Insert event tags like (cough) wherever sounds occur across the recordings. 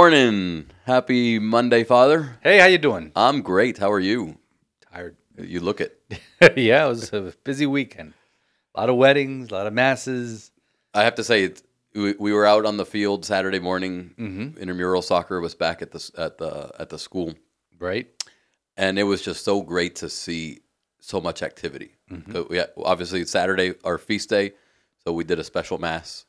Morning. Happy Monday, Father. Hey, how you doing? I'm great. How are you? Tired. You look it. (laughs) yeah, it was a busy weekend. A lot of weddings, a lot of masses. I have to say, we, we were out on the field Saturday morning. Mm-hmm. Intramural soccer was back at the at the at the school, Right? and it was just so great to see so much activity. Mm-hmm. So we obviously Saturday our feast day, so we did a special mass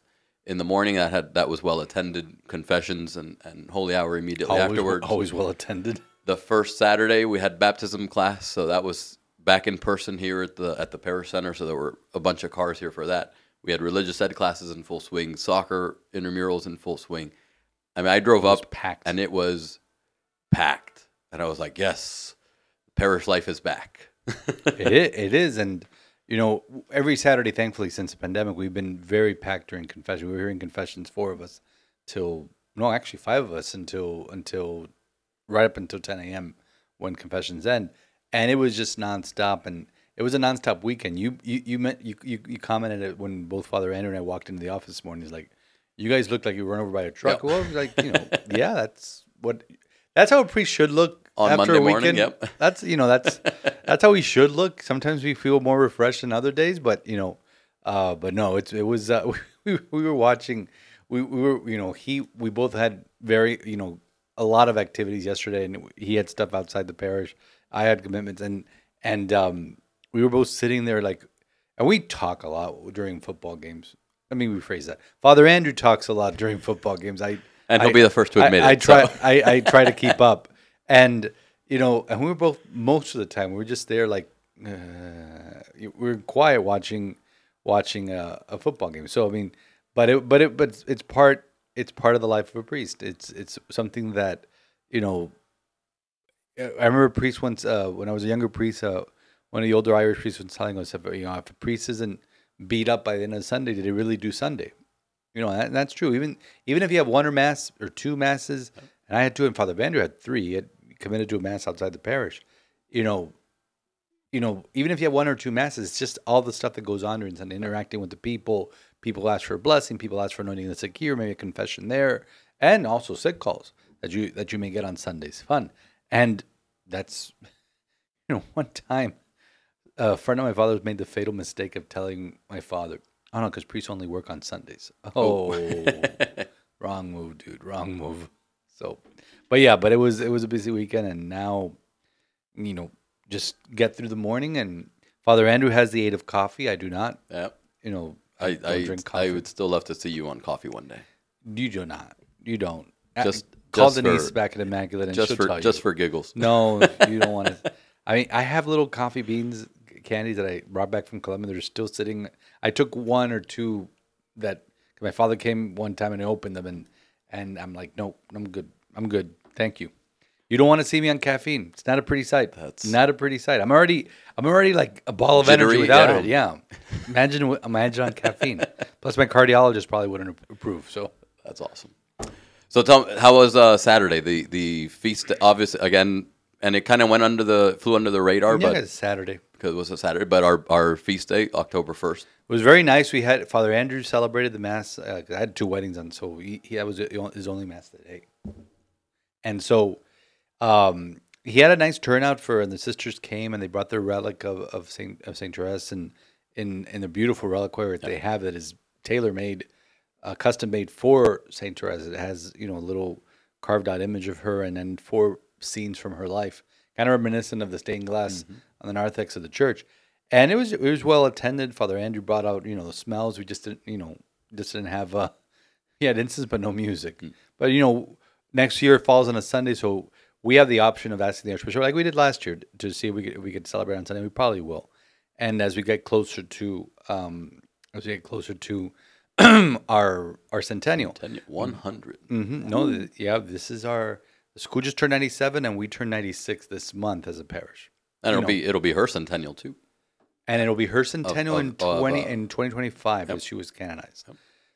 in the morning. That had that was well attended. Confessions and, and holy hour immediately Always, afterwards. always well attended. The first Saturday we had baptism class, so that was back in person here at the at the parish center. So there were a bunch of cars here for that. We had religious ed classes in full swing, soccer intramurals in full swing. I mean, I drove up packed. and it was packed, and I was like, "Yes, parish life is back." (laughs) it, it is, and you know, every Saturday, thankfully, since the pandemic, we've been very packed during confession. We were hearing confessions, four of us, till no, actually five of us until until right up until 10 a.m. when confessions end, and it was just nonstop, and it was a nonstop weekend. You you you meant you you, you commented it when both Father Andrew and I walked into the office this morning. He's like, "You guys look like you were run over by a truck." Yep. Well, like, you know, (laughs) yeah, that's what that's how a priest should look On after Monday a morning, weekend. yep. (laughs) That's you know that's that's how we should look. Sometimes we feel more refreshed than other days, but you know, uh, but no, it's it was uh, (laughs) we, we were watching. We, we were you know he we both had very you know a lot of activities yesterday, and he had stuff outside the parish. I had commitments, and and um, we were both sitting there like, and we talk a lot during football games. Let me rephrase that. Father Andrew talks a lot during football games. I And he'll I- be the first to admit I, it, I try. so. I, I try to keep up, (laughs) and you know, and we were both most of the time we were just there like uh, we were quiet watching watching a, a football game. So I mean, but it but it but it's, part it's part of the life of a priest. It's it's something that you know. I remember a priest once uh, when I was a younger priest. Uh, one of the older Irish priests was telling us, if, you know, if a priest isn't beat up by the end of Sunday, did he really do Sunday? You know, that, that's true. Even even if you have one or mass or two masses, and I had two, and Father Andrew had three. He had committed to a mass outside the parish. You know, you know, even if you have one or two masses, it's just all the stuff that goes on during Sunday, interacting with the people. People ask for a blessing. People ask for anointing the sick here, maybe a confession there, and also sick calls that you that you may get on Sundays. Fun, and that's (laughs) you know, one time a friend of my father's made the fatal mistake of telling my father, "Oh no, because priests only work on Sundays." Oh, oh. (laughs) wrong move, dude. Wrong move. So, but yeah, but it was it was a busy weekend, and now, you know, just get through the morning. And Father Andrew has the aid of coffee. I do not. yeah, You know, I don't I, drink coffee. I would still love to see you on coffee one day, You do not. You don't. Just- call just Denise for- back at Immaculate and just she'll for tell just you. for giggles. No, (laughs) you don't want to. I mean, I have little coffee beans candies that I brought back from Colombia. They're still sitting. I took one or two that my father came one time and I opened them and and I'm like, nope, I'm good. I'm good. Thank you. You don't want to see me on caffeine. It's not a pretty sight. That's- not a pretty sight. I'm already I'm already like a ball of energy without yeah. it. Yeah. Imagine imagine on caffeine. (laughs) Plus my cardiologist probably wouldn't approve. So That's awesome. So tell me, how was uh, Saturday? The the feast, obviously, again, and it kind of went under the flew under the radar, yeah, but it's Saturday. Because it was a Saturday. But our our feast day, October first. It was very nice. We had Father Andrew celebrated the mass. Uh, I had two weddings on, so he, he that was his only mass today. And so, um, he had a nice turnout for, and the sisters came and they brought their relic of, of Saint of Saint Therese and in in the beautiful reliquary that they have that is tailor made, uh, custom made for Saint Therese. It has you know a little carved out image of her and then four scenes from her life, kind of reminiscent of the stained glass on the narthex of the church. And it was it was well attended. Father Andrew brought out you know the smells. We just didn't you know just didn't have uh, (laughs) he had incense but no music. But you know next year falls on a Sunday, so we have the option of asking the Archbishop, like we did last year, to see if we could, if we could celebrate on Sunday. We probably will. And as we get closer to, um, as we get closer to (clears throat) our our centennial. Ten, 100. hmm No, th- yeah, this is our the school just turned ninety seven, and we turned ninety six this month as a parish, And it'll know. be it'll be her centennial too. and it'll be her centennial of- in of, twenty uh, in twenty twenty five as she was canonized.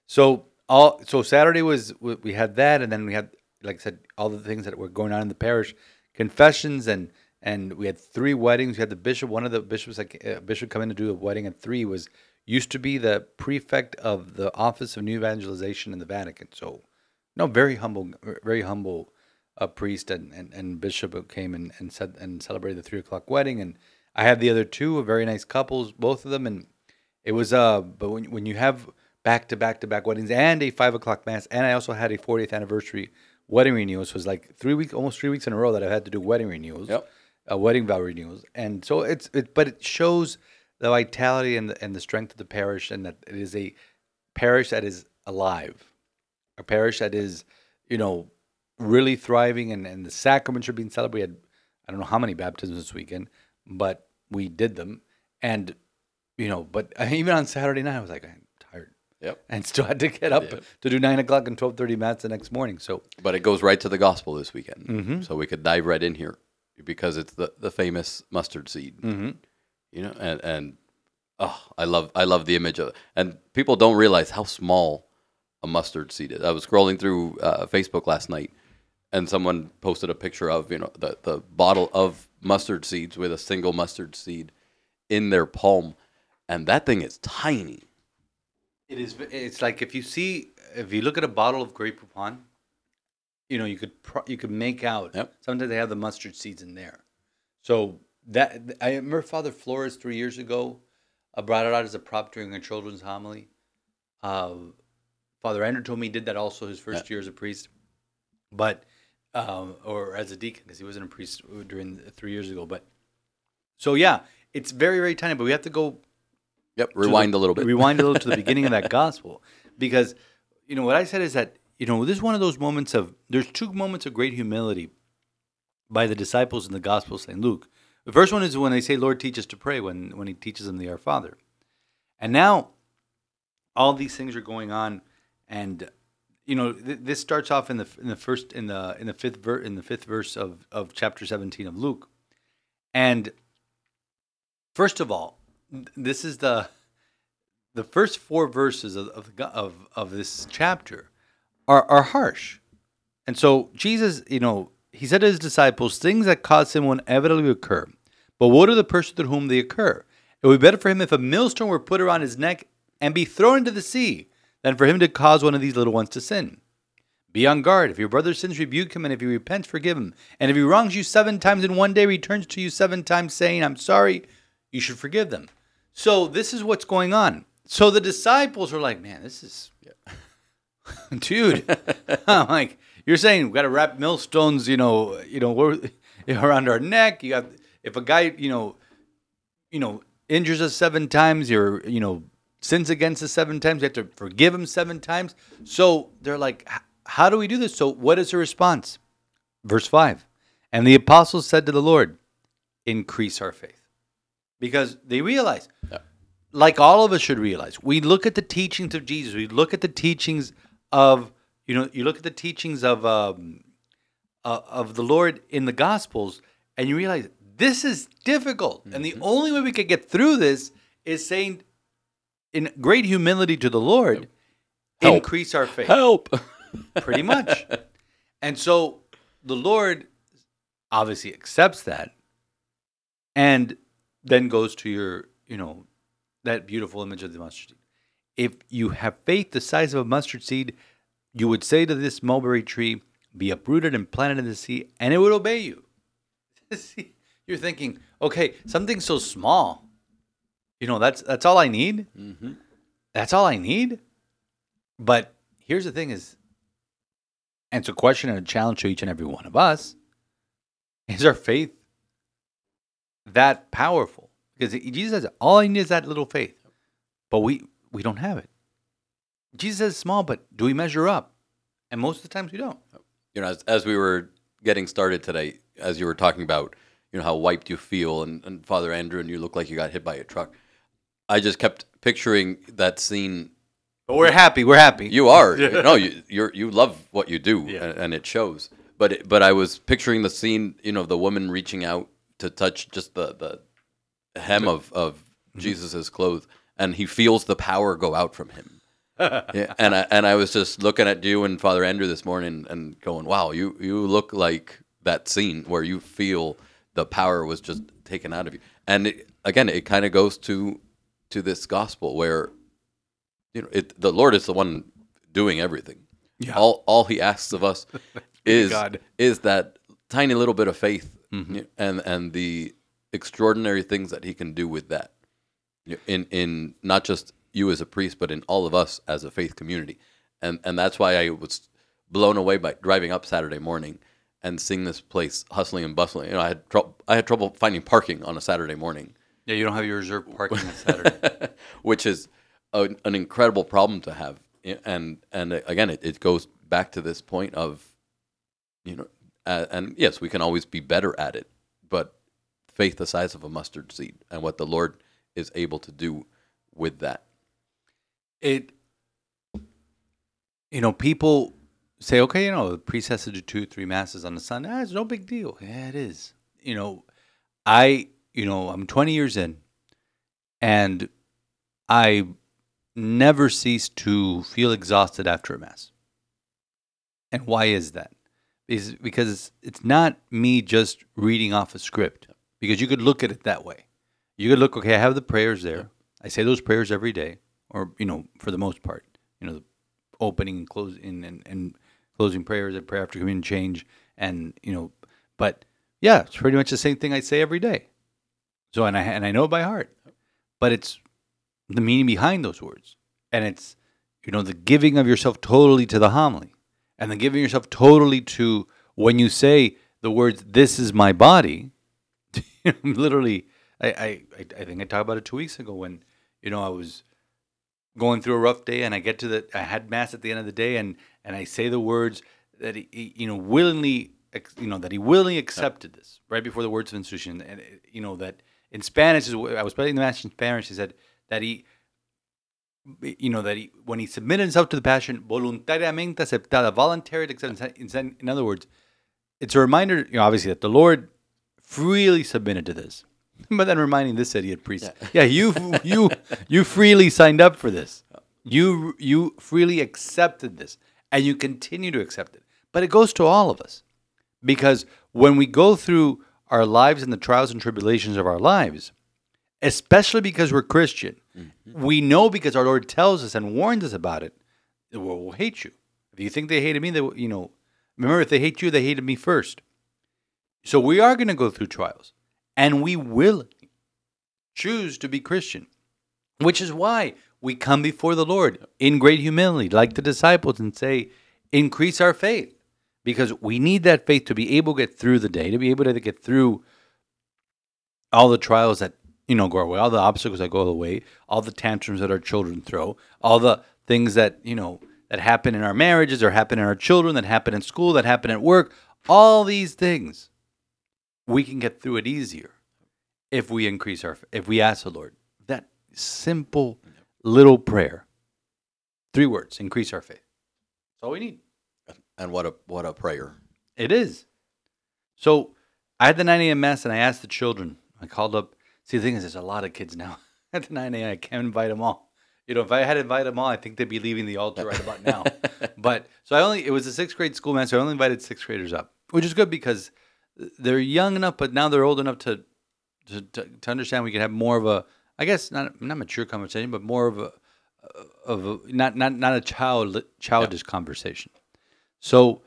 So all so Saturday was we had that, and then we had like I said all the things that were going on in the parish, confessions, and and we had three weddings. We had the bishop, one of the bishops, like uh, bishop, come in to do a wedding at three was used to be the prefect of the office of new evangelization in the Vatican. So no, very humble, very humble uh, priest and, and, and bishop who came and, and said and celebrated the three o'clock wedding. And I had the other two, very nice couples, both of them. And it was uh, but when when you have back to back to back weddings and a five o'clock mass, and I also had a 40th anniversary wedding renewals. So it was like three weeks, almost three weeks in a row that I've had to do wedding renewals, Yep. uh, wedding vow renewals. And so it's it, but it shows the vitality and the, and the strength of the parish, and that it is a parish that is alive a parish that is, you know, really thriving and, and the sacraments are being celebrated. I don't know how many baptisms this weekend, but we did them. And, you know, but (laughs) even on Saturday night, I was like, I'm tired. Yep. And still had to get up Yep. to do nine o'clock and twelve thirty mass the next morning. So But it goes right to the gospel this weekend. Mm-hmm. So we could dive right in here because it's the, the famous mustard seed. Mhm. You know, and, and oh, I love I love the image of it. And people don't realize how small a mustard seed is. I was scrolling through uh, Facebook last night and someone posted a picture of, you know, the, the bottle of mustard seeds with a single mustard seed in their palm. And that thing is tiny. it is. It's like if you see, if you look at a bottle of Grey Poupon, you know, you could pro- you could make out. Yep. Sometimes they have the mustard seeds in there. So that I remember Father Flores three years ago uh, brought it out as a prop during a children's homily. Uh, Father Andrew told me he did that also his first year as a priest, but um, or as a deacon because he wasn't a priest during the, three years ago. But so yeah, it's very very tiny. But we have to go Yep. Rewind the- a little bit. Rewind a little to the (laughs) beginning of that gospel, because you know what I said is that you know this is one of those moments of there's two moments of great humility by the disciples in the Gospel of St. Luke. The first one is when they say, "Lord, teach us to pray," when when He teaches them the Our Father, and now all these things are going on, and you know th- this starts off in the in the first in the in the fifth ver- in the fifth verse of of chapter seventeen of Luke, and first of all, this is the the first four verses of of of, this chapter are are harsh, and so Jesus, you know, he said to his disciples, "Things that cause sin will inevitably occur, but woe to the person through whom they occur. It would be better for him if a millstone were put around his neck and be thrown into the sea, than for him to cause one of these little ones to sin." Be on guard. If your brother sins, rebuke him, and if he repents, forgive him. And if he wrongs you seven times in one day, returns to you seven times, saying, I'm sorry, you should forgive them. So this is what's going on. So the disciples are like, man, this is, (laughs) dude. (laughs) I'm like, you're saying we got to wrap millstones, you know, you know, (laughs) around our neck. You got if a guy, you know, you know, injures us seven times, you're, you know, sins against us seven times, you have to forgive him seven times. So they're like, how do we do this? So what is the response? Verse five, and the apostles said to the Lord, increase our faith, because they realize, like all of us should realize, we look at the teachings of Jesus, we look at the teachings of, you know, you look at the teachings of. Um, uh, of the Lord in the Gospels, and you realize this is difficult, and the only way we could get through this is saying, in great humility to the Lord, Help. increase our faith. Help. (laughs) Pretty much. and so the Lord obviously accepts that, and then goes to your, you know, that beautiful image of the mustard seed. If you have faith the size of a mustard seed, you would say to this mulberry tree, be uprooted and planted in the sea, and it would obey you. (laughs) See, You're thinking, okay, something so small, you know, that's that's all I need. Mhm. That's all I need. But here's the thing: is, and it's a question and a challenge to each and every one of us: is our faith that powerful? Because Jesus says, all I need is that little faith, but we we don't have it. Jesus says small, but do we measure up? And most of the times we don't. you know, as, as we were getting started today, as you were talking about, you know, how wiped you feel, and, and Father Andrew, and you look like you got hit by a truck. I just kept picturing that scene But we're happy. We're happy. You are. (laughs) no, you you're, you love what you do, Yeah. and, and it shows. But it, but I was picturing the scene, you know, the woman reaching out to touch just the the hem of of Mm-hmm. Jesus's clothes, and he feels the power go out from him. (laughs) yeah, and I and I was just looking at you and Father Andrew this morning and going, "Wow, you you look like that scene where you feel the power was just taken out of you." And it, again, it kind of goes to to this gospel where you know it, the Lord is the one doing everything. Yeah. All all He asks of us (laughs) is God. is that tiny little bit of faith mm-hmm. and and the extraordinary things that He can do with that in in not just you as a priest, but in all of us as a faith community, and and that's why I was blown away by driving up Saturday morning and seeing this place hustling and bustling. You know, I had trouble I had trouble finding parking on a Saturday morning, Yeah, you don't have your reserved parking on (laughs) Saturday. which is a, an incredible problem to have. And and again, it, it goes back to this point of, you know, uh, and yes, we can always be better at it, but faith the size of a mustard seed, and what the Lord is able to do with that. it you know people say okay you know the priest has to do two three masses on the sunday ah, it's no big deal yeah it is you know i you know i'm 20 years in and i never cease to feel exhausted after a mass and why is that? Is because it's not me just reading off a script because you could look at it that way. You could look okay i have the prayers there. I say those prayers every day or you know for the most part you know the opening and closing and, and closing prayers and prayer after communion change and you know but yeah it's pretty much the same thing i say every day so and i and i know it by heart but it's the meaning behind those words. And it's you know the giving of yourself totally to the homily and the giving yourself totally to when you say the words this is my body. (laughs) Literally I, I I think I talked about it two weeks ago when you know I was going through a rough day and I get to the I had mass at the end of the day and and I say the words that he, he, you know willingly you know that he willingly accepted this right before the words of institution and you know that in Spanish is I was studying the mass in Spanish he said that he you know that he when he submitted himself to the passion voluntariamente aceptada voluntary acceptance in, other words it's a reminder you know obviously that the Lord freely submitted to this. (laughs) But then reminding this idiot priest yeah, you you you freely signed up for this. You you freely accepted this. And you continue to accept it. But it goes to all of us. Because when we go through our lives and the trials and tribulations of our lives especially because we're Christian, mm-hmm. we know because our Lord tells us and warns us about it, the world will hate you. If you think they hated me, they you know, remember if they hate you, they hated me first. So we are going to go through trials, and we will choose to be Christian, which is why we come before the Lord in great humility, like the disciples, and say, "Increase our faith," because we need that faith to be able to get through the day, to be able to get through all the trials that you know go our way, all the obstacles that go the way, all the tantrums that our children throw, all the things that you know that happen in our marriages or happen in our children, that happen in school, that happen at work, all these things, we can get through it easier if we increase our if we ask the Lord that simple little prayer, three words, increase our faith. That's all we need. And what a what a prayer. It is. So I had the 9 a.m. mass and I asked the children. I called up. See, the thing is, there's a lot of kids now. (laughs) At the 9 a.m., I can't invite them all. You know, if I had to invite them all, I think they'd be leaving the altar right about now. (laughs) but so I only, it was a sixth grade school mass, so I only invited sixth graders up, which is good because they're young enough, but now they're old enough to, to, to, to understand we can have more of a, I guess, not, not mature conversation, but more of a, of a, not, not, not a child, childish conversation. So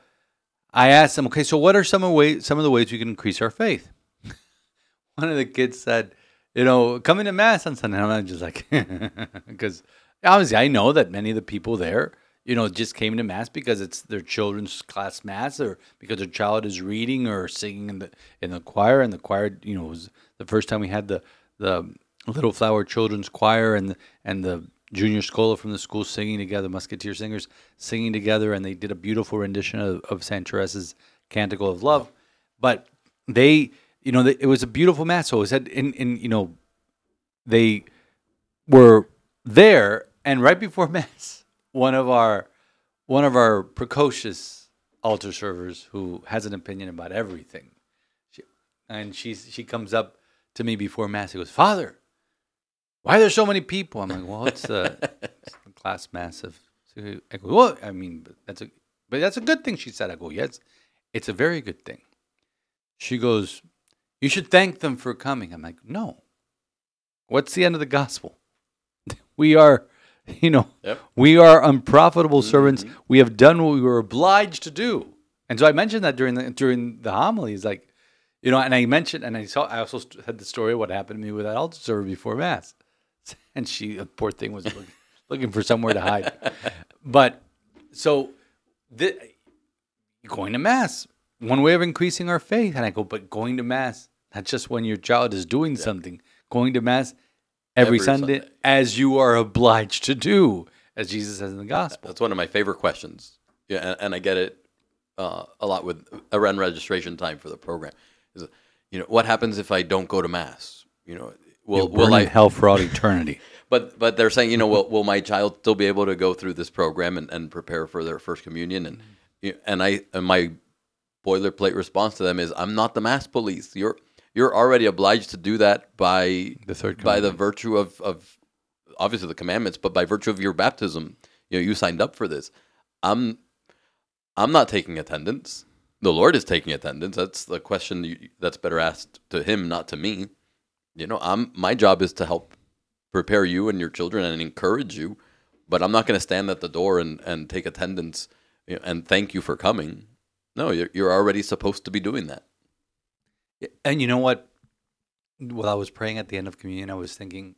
I asked them, okay, so what are some of some of the ways we can increase our faith? (laughs) One of the kids said, you know, coming to mass on Sunday. And I'm just like, (laughs) because obviously I know that many of the people there, you know, just came to mass because it's their children's class mass, or because their child is reading or singing in the in the choir, and the choir, you know, was the first time we had the the Little Flower Children's Choir and the, and the junior schola from the school singing together, Musketeer singers singing together, and they did a beautiful rendition of, of Saint Teresa's Canticle of Love. But they, you know, they, it was a beautiful mass. So it said, in, in, you know, they were there, and right before (laughs) mass, one of our one of our precocious altar servers who has an opinion about everything. She, and she's she comes up to me before mass. He goes, "Father, why are there so many people?" I'm like, "Well, it's the, (laughs) it's the class massive. So I go, "Well, I mean, but that's a but that's a good thing." She said. I go, "Yes, it's a very good thing." She goes, "You should thank them for coming." I'm like, "No. What's the end of the gospel? (laughs) We are." You know, Yep. we are unprofitable mm-hmm. servants. We have done what we were obliged to do. And so I mentioned that during the during the homily. homilies, like, you know, and I mentioned, and I saw, I also had the story of what happened to me with that altar server before mass, (laughs) and she, the poor thing, was look, (laughs) looking for somewhere to hide. But so, the, going to mass, one way of increasing our faith, and I go, but going to mass, not just when your child is doing something, going to mass every, Every Sunday, Sunday. as you are obliged to do, as Jesus says in the gospel. That's one of my favorite questions. Yeah, and, and I get it uh, a lot with around registration time for the program. Is you know what happens if I don't go to mass? You know, will You'll I? hell for all eternity. (laughs) But but they're saying you know will will my child still be able to go through this program and, and prepare for their first communion and and I and my boilerplate response to them is I'm not the mass police. You're you're already obliged to do that by The third by the virtue of of obviously the commandments, but by virtue of your baptism. You know, you signed up for this. I'm I'm not taking attendance. The Lord is taking attendance. That's the question you, that's better asked to him, not to me. You know, I'm my job is to help prepare you and your children and encourage you, but I'm not going to stand at the door and, and take attendance you know, and thank you for coming. No, you're, you're already supposed to be doing that. And you know what? While I was praying at the end of communion, I was thinking,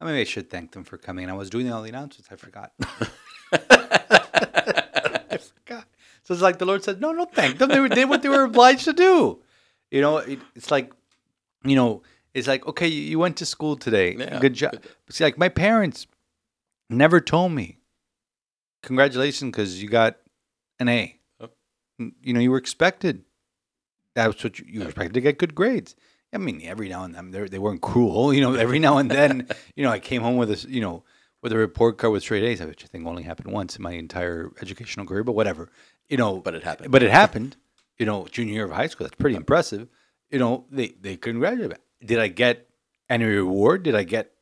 "Oh, maybe I should thank them for coming. And I was doing all the announcements. I forgot. (laughs) (laughs) I forgot. So it's like the Lord said, no, no, thank them. They were, did what they were obliged to do. You know, it, it's like, you know, it's like, okay, you, went to school today. Yeah, good job. See, like my parents never told me, congratulations, because you got an A. Yep. You know, you were expected. That's what you, you were expected to get good grades. I mean, every now and then they they weren't cruel. (laughs) You know, every now and then, (laughs) you know, I came home with a you know with a report card with straight A's, which I think only happened once in my entire educational career. But whatever, you know. But it happened. But it happened. You know, junior year of high school. That's pretty impressive. You know, they they congratulated. Did I get any reward? Did I get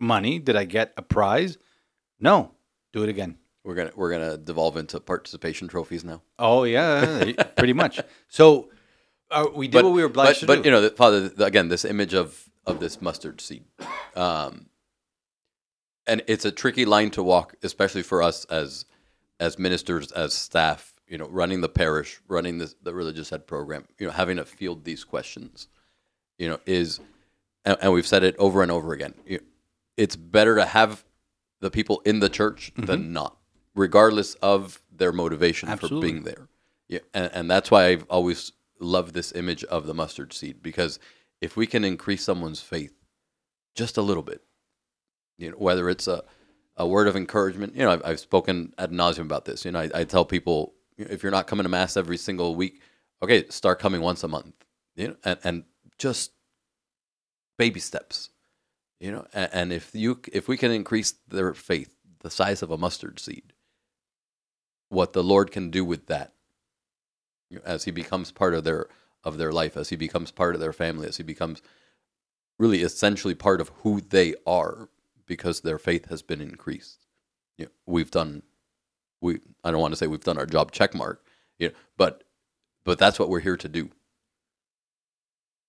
money? Did I get a prize? No. Do it again. We're gonna we're gonna devolve into participation trophies now. Oh yeah, pretty much. So uh, we did what we were obliged but, to but do. But you know, the, Father, the, again, this image of of this mustard seed, um, and it's a tricky line to walk, especially for us as as ministers, as staff. You know, running the parish, running the the religious head program. You know, having to field these questions. You know, is and, and we've said it over and over again. It's better to have the people in the church Mm-hmm. than not, regardless of their motivation Absolutely. for being there. Yeah, and, and that's why I've always loved this image of the mustard seed because if we can increase someone's faith just a little bit, you know, whether it's a, a word of encouragement, you know, I've, I've spoken ad nauseum about this. You know, I, I tell people if you're not coming to mass every single week, okay, start coming once a month. You know, and, and just baby steps. You know, and, if you if we can increase their faith the size of a mustard seed, what the Lord can do with that as he becomes part of their of their life, as he becomes part of their family, as he becomes really essentially part of who they are because their faith has been increased. You know, we've done we I don't want to say we've done our job check mark, you know, but but that's what we're here to do.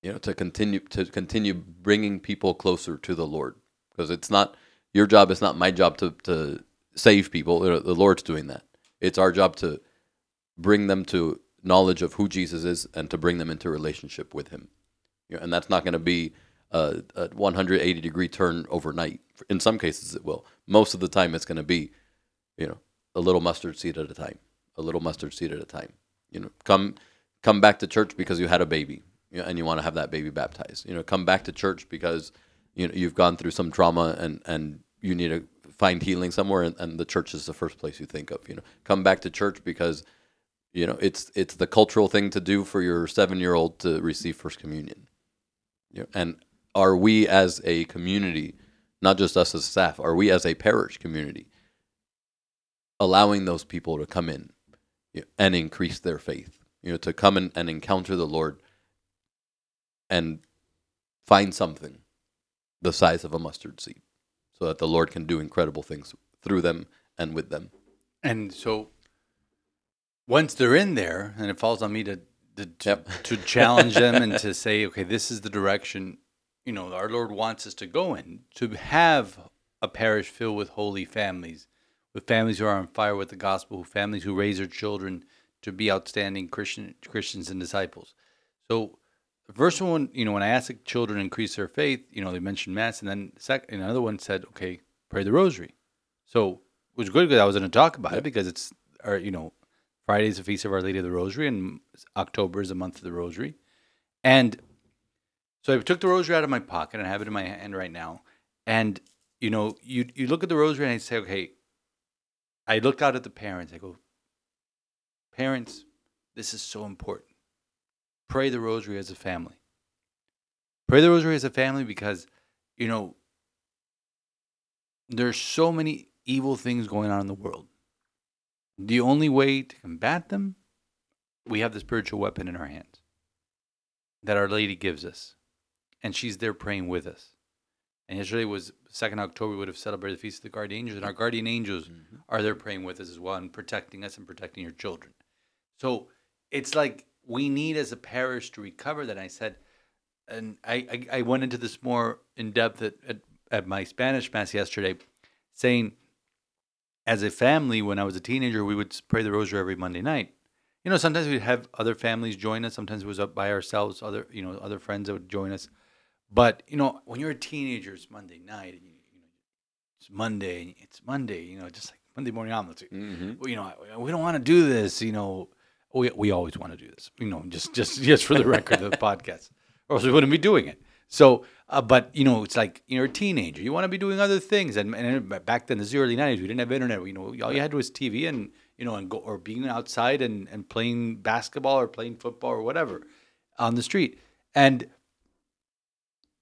You know, to continue to continue bringing people closer to the Lord because it's not your job it's not my job to to save people. The Lord's doing that. It's our job to bring them to knowledge of who Jesus is and to bring them into relationship with Him. You know, and that's not going to be a, a 180 degree turn overnight. In some cases, it will. Most of the time, it's going to be, you know, a little mustard seed at a time, a little mustard seed at a time. You know, come come back to church because you had a baby, you know, and you want to have that baby baptized. You know, come back to church because you know you've gone through some trauma and and you need to find healing somewhere, and, and the church is the first place you think of. You know, come back to church because you know it's it's the cultural thing to do for your seven year old to receive first communion. You know, and are we as a community, not just us as staff, are we as a parish community allowing those people to come in you know, and increase their faith. You know, to come in and encounter the Lord and find something the size of a mustard seed, so that the Lord can do incredible things through them and with them. And so once they're in there, and it falls on me to to, to, Yep. to challenge them and to (laughs) say, okay, this is the direction you know our Lord wants us to go in. To have a parish filled with holy families, with families who are on fire with the gospel, families who raise their children to be outstanding Christian Christians and disciples. So the first one, you know, when I asked the children to increase their faith, you know, they mentioned mass, and then sec- another one said, okay, pray the rosary. So it was good because I was going to talk about it because it's, you know, Friday is the feast of Our Lady of the Rosary, and October is the month of the Rosary, and so I took the rosary out of my pocket and I have it in my hand right now, and you know, you you look at the rosary and I say, okay, I looked out at the parents. I go, parents, this is so important. Pray the rosary as a family. Pray the rosary as a family because, you know, there's so many evil things going on in the world. The only way to combat them, we have the spiritual weapon in our hands that Our Lady gives us. And she's there praying with us. And yesterday was 2nd October, we would have celebrated the Feast of the Guardian Angels. And our guardian angels mm-hmm. are there praying with us as well and protecting us and protecting your children. So it's like we need as a parish to recover that. I said, and I, I, I went into this more in depth at, at, at my Spanish Mass yesterday, saying, as a family, when I was a teenager, we would pray the rosary every Monday night. You know, sometimes we'd have other families join us. Sometimes it was up by ourselves, other, you know, other friends that would join us. But, you know, when you're a teenager, it's Monday night and, you, you know, it's Monday and it's Monday, you know, just like Monday Morning Homilist. Mm-hmm. You know, we don't want to do this, you know. We, we always want to do this, you know, just just (laughs) just for the record of the podcast, or else we wouldn't be doing it. So, uh, but you know, it's like you're a teenager, you want to be doing other things, and, and back then, the early '90s, we didn't have internet. You know, all you had was TV and you know, and go or being outside and and playing basketball or playing football or whatever on the street, and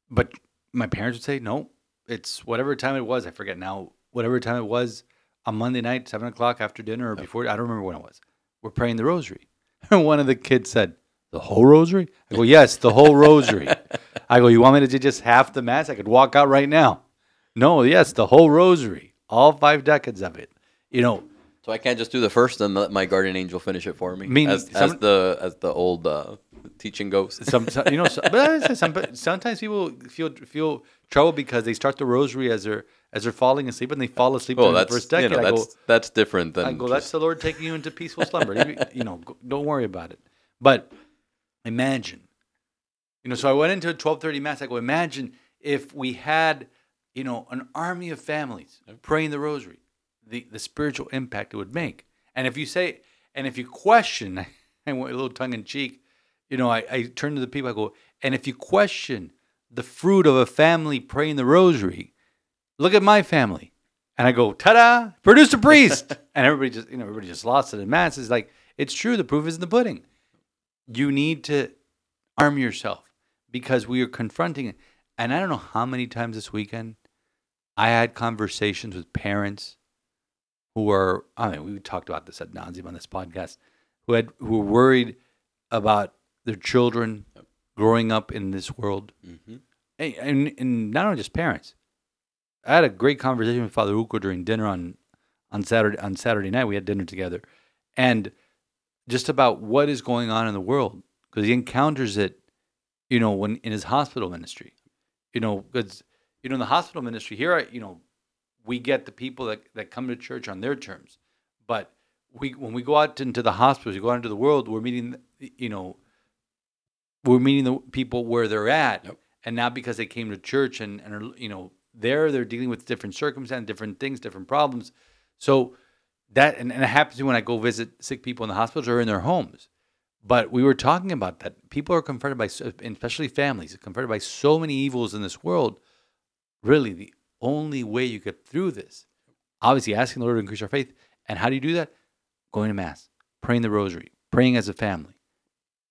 but my parents would say no, it's whatever time it was. I forget now. Whatever time it was on Monday night, seven o'clock after dinner or before. I don't remember when it was. We're praying the rosary. And (laughs) one of the kids said, "The whole rosary?" I go, "Yes, the whole rosary." I go, "You want me to do just half the mass? I could walk out right now." No, yes, the whole rosary, all five decades of it. You know, So I can't just do the first and let my guardian angel finish it for me. mean, as, some- as the as the old uh, teaching goes. some, some- you know, some, but some, sometimes people feel feel trouble because they start the rosary as they're as they're falling asleep and they fall asleep Oh, during the that's first you decade. know, I go, that's that's different than I go, just- that's the Lord taking you into peaceful slumber. you, you know, go- don't worry about it. But imagine, you know, so I went into a twelve thirty mass. I go, imagine if we had, you know, an army of families praying the rosary, the the spiritual impact it would make. And if you say, and if you question, (laughs) I went a little tongue in cheek, you know, I, I turn to the people. I go, and if you question the fruit of a family praying the rosary, look at my family. And I go, ta-da, produce a priest. (laughs) and everybody just, you know, everybody just lost it in mass. It's like, it's true. The proof is in the pudding. You need to arm yourself because we are confronting it. And I don't know how many times this weekend I had conversations with parents who are, I mean, we talked about this at nauseum on this podcast, who had, who were worried about their children growing up in this world. Mhm. And, and, and not only just parents, I had a great conversation with Father Uco during dinner on on Saturday on Saturday night. We had dinner together, and just about what is going on in the world because he encounters it, you know, when in his hospital ministry, you know, because you know in the hospital ministry here, I, you know, we get the people that that come to church on their terms, but we when we go out into the hospitals, we go out into the world, we're meeting, you know, we're meeting the people where they're at, Yep. and not because they came to church and and are you know there they're dealing with different circumstances, different things, different problems. So that and, and it happens when I go visit sick people in the hospitals or in their homes. But we were talking about that people are confronted by, especially families, are confronted by so many evils in this world. Really, the only way you get through this, obviously, asking the Lord to increase our faith. And how do you do that? Going to mass, praying the rosary, praying as a family,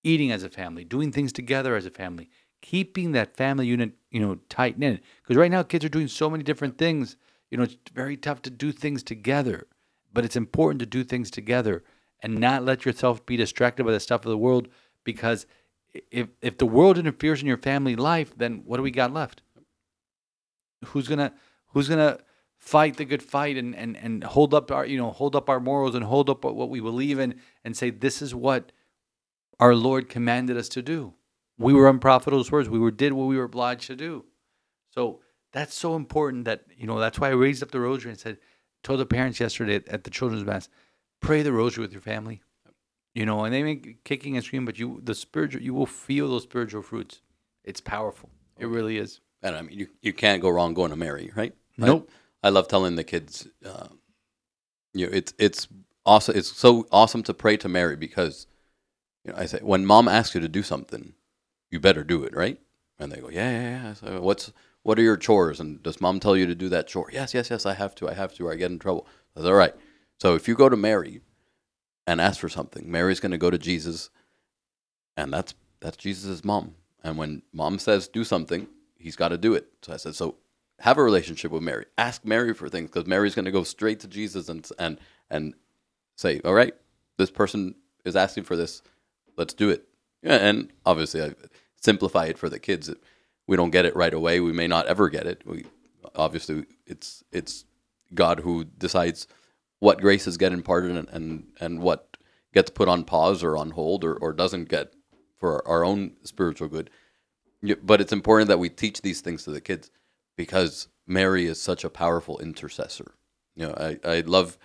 eating as a family, doing things together as a family, keeping that family unit, you know, tight knit. Because right now, kids are doing so many different things. You know, it's very tough to do things together. but it's important to do things together and not let yourself be distracted by the stuff of the world because if if the world interferes in your family life, then what do we got left? Who's gonna who's gonna fight the good fight and, and, and hold up our you know hold up our morals and hold up what we believe in and say this is what our Lord commanded us to do. We were unprofitable words. We were did what we were obliged to do. So that's so important that you know that's why I raised up the rosary and said told the parents yesterday at, at the children's mass, pray the rosary with your family. You know, and they may be kicking and screaming, but you the spiritual you will feel those spiritual fruits. It's powerful. It really is. And I mean, you, you can't go wrong going to Mary, right? Nope. I, I love telling the kids, uh, you know, it's it's awesome. It's so awesome to pray to Mary because, you know, I say when mom asks you to do something, you better do it, right? And they go, yeah, yeah, yeah. So what's what are your chores? And does mom tell you to do that chore? Yes, yes, yes. I have to. I have to. Or I get in trouble. Said, all right. So if you go to Mary and ask for something, Mary's going to go to Jesus, and that's that's Jesus' mom. And when mom says do something, he's got to do it. So I said, so have a relationship with Mary. Ask Mary for things because Mary's going to go straight to Jesus and and and say, all right, this person is asking for this. Let's do it. Yeah, and obviously I simplify it for the kids. We don't get it right away. We may not ever get it. We obviously it's it's God who decides what graces get imparted and, and, and what gets put on pause or on hold or, or doesn't get for our own spiritual good. But it's important that we teach these things to the kids because Mary is such a powerful intercessor. You know, I, I love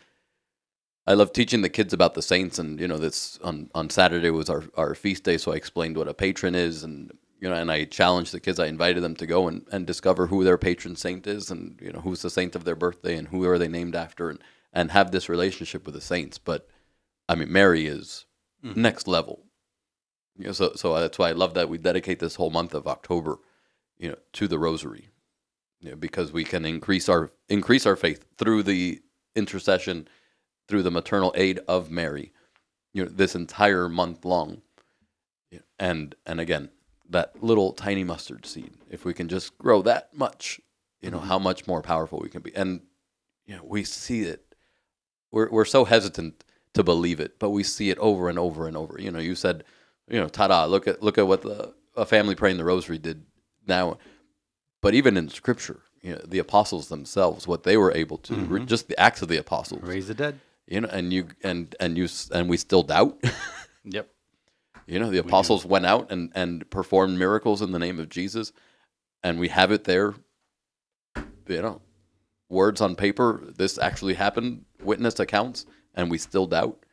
I love teaching the kids about the saints and you know this on, on Saturday was our, our feast day, so I explained what a patron is and you know and I challenged the kids, I invited them to go and, and discover who their patron saint is and you know who's the saint of their birthday and who are they named after and, and have this relationship with the saints. But I mean Mary is mm-hmm. next level. You know, so so that's why I love that we dedicate this whole month of October, you know, to the rosary. You know, because we can increase our increase our faith through the intercession, through the maternal aid of Mary. You know, this entire month long. Yeah, And and again, that little tiny mustard seed, if we can just grow that much, you know, mm-hmm. how much more powerful we can be. And you know, we see it. We're we're so hesitant to believe it, but we see it over and over and over. You know, you said, you know, ta-da, look at look at what the a family praying the rosary did now. But even in scripture, you know, the apostles themselves, what they were able to, re- mm-hmm. just the acts of the apostles, Raise the dead. You know, and you and and you and we still doubt. (laughs) Yep. You know, the apostles went out and, and performed miracles in the name of Jesus, and we have it there. You know, words on paper. This actually happened. Witness accounts, and we still doubt.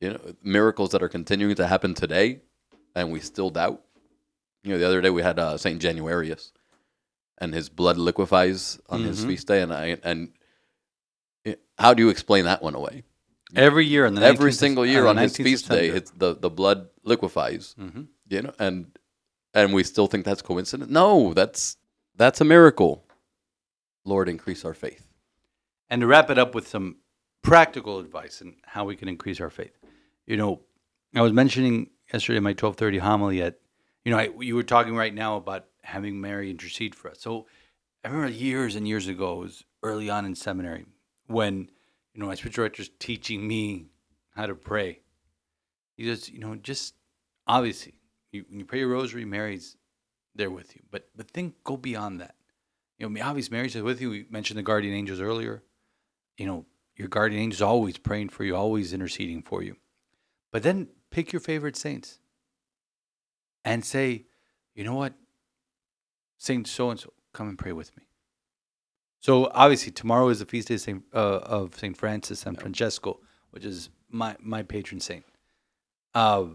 You know, miracles that are continuing to happen today, and we still doubt. You know, the other day we had uh, Saint Januarius, and his blood liquefies on his feast day, and I and it- how do you explain that one away? Every year on the every 19th single year the on his 19th feast day, the the blood liquefies. Mhm. You know, and and we still think that's coincidence. No, that's that's a miracle. Lord, increase our faith. And to wrap it up with some practical advice and how we can increase our faith. You know, I was mentioning yesterday in my 1230 homily at, you know, I, you were talking right now about having Mary intercede for us. So I remember years and years ago, it was early on in seminary when, you know, my spiritual director's teaching me how to pray. He just, you know, just obviously, you, when you pray your rosary, Mary's there with you. But but think go beyond that. You know, obviously Mary's with you. We mentioned the guardian angels earlier. You know, your guardian angel's always praying for you, always interceding for you. But then pick your favorite saints and say, you know what? Saint so and so, come and pray with me. So obviously tomorrow is the feast day of Saint, uh, of Saint Francis and Francesco, which is my my patron saint. Uh,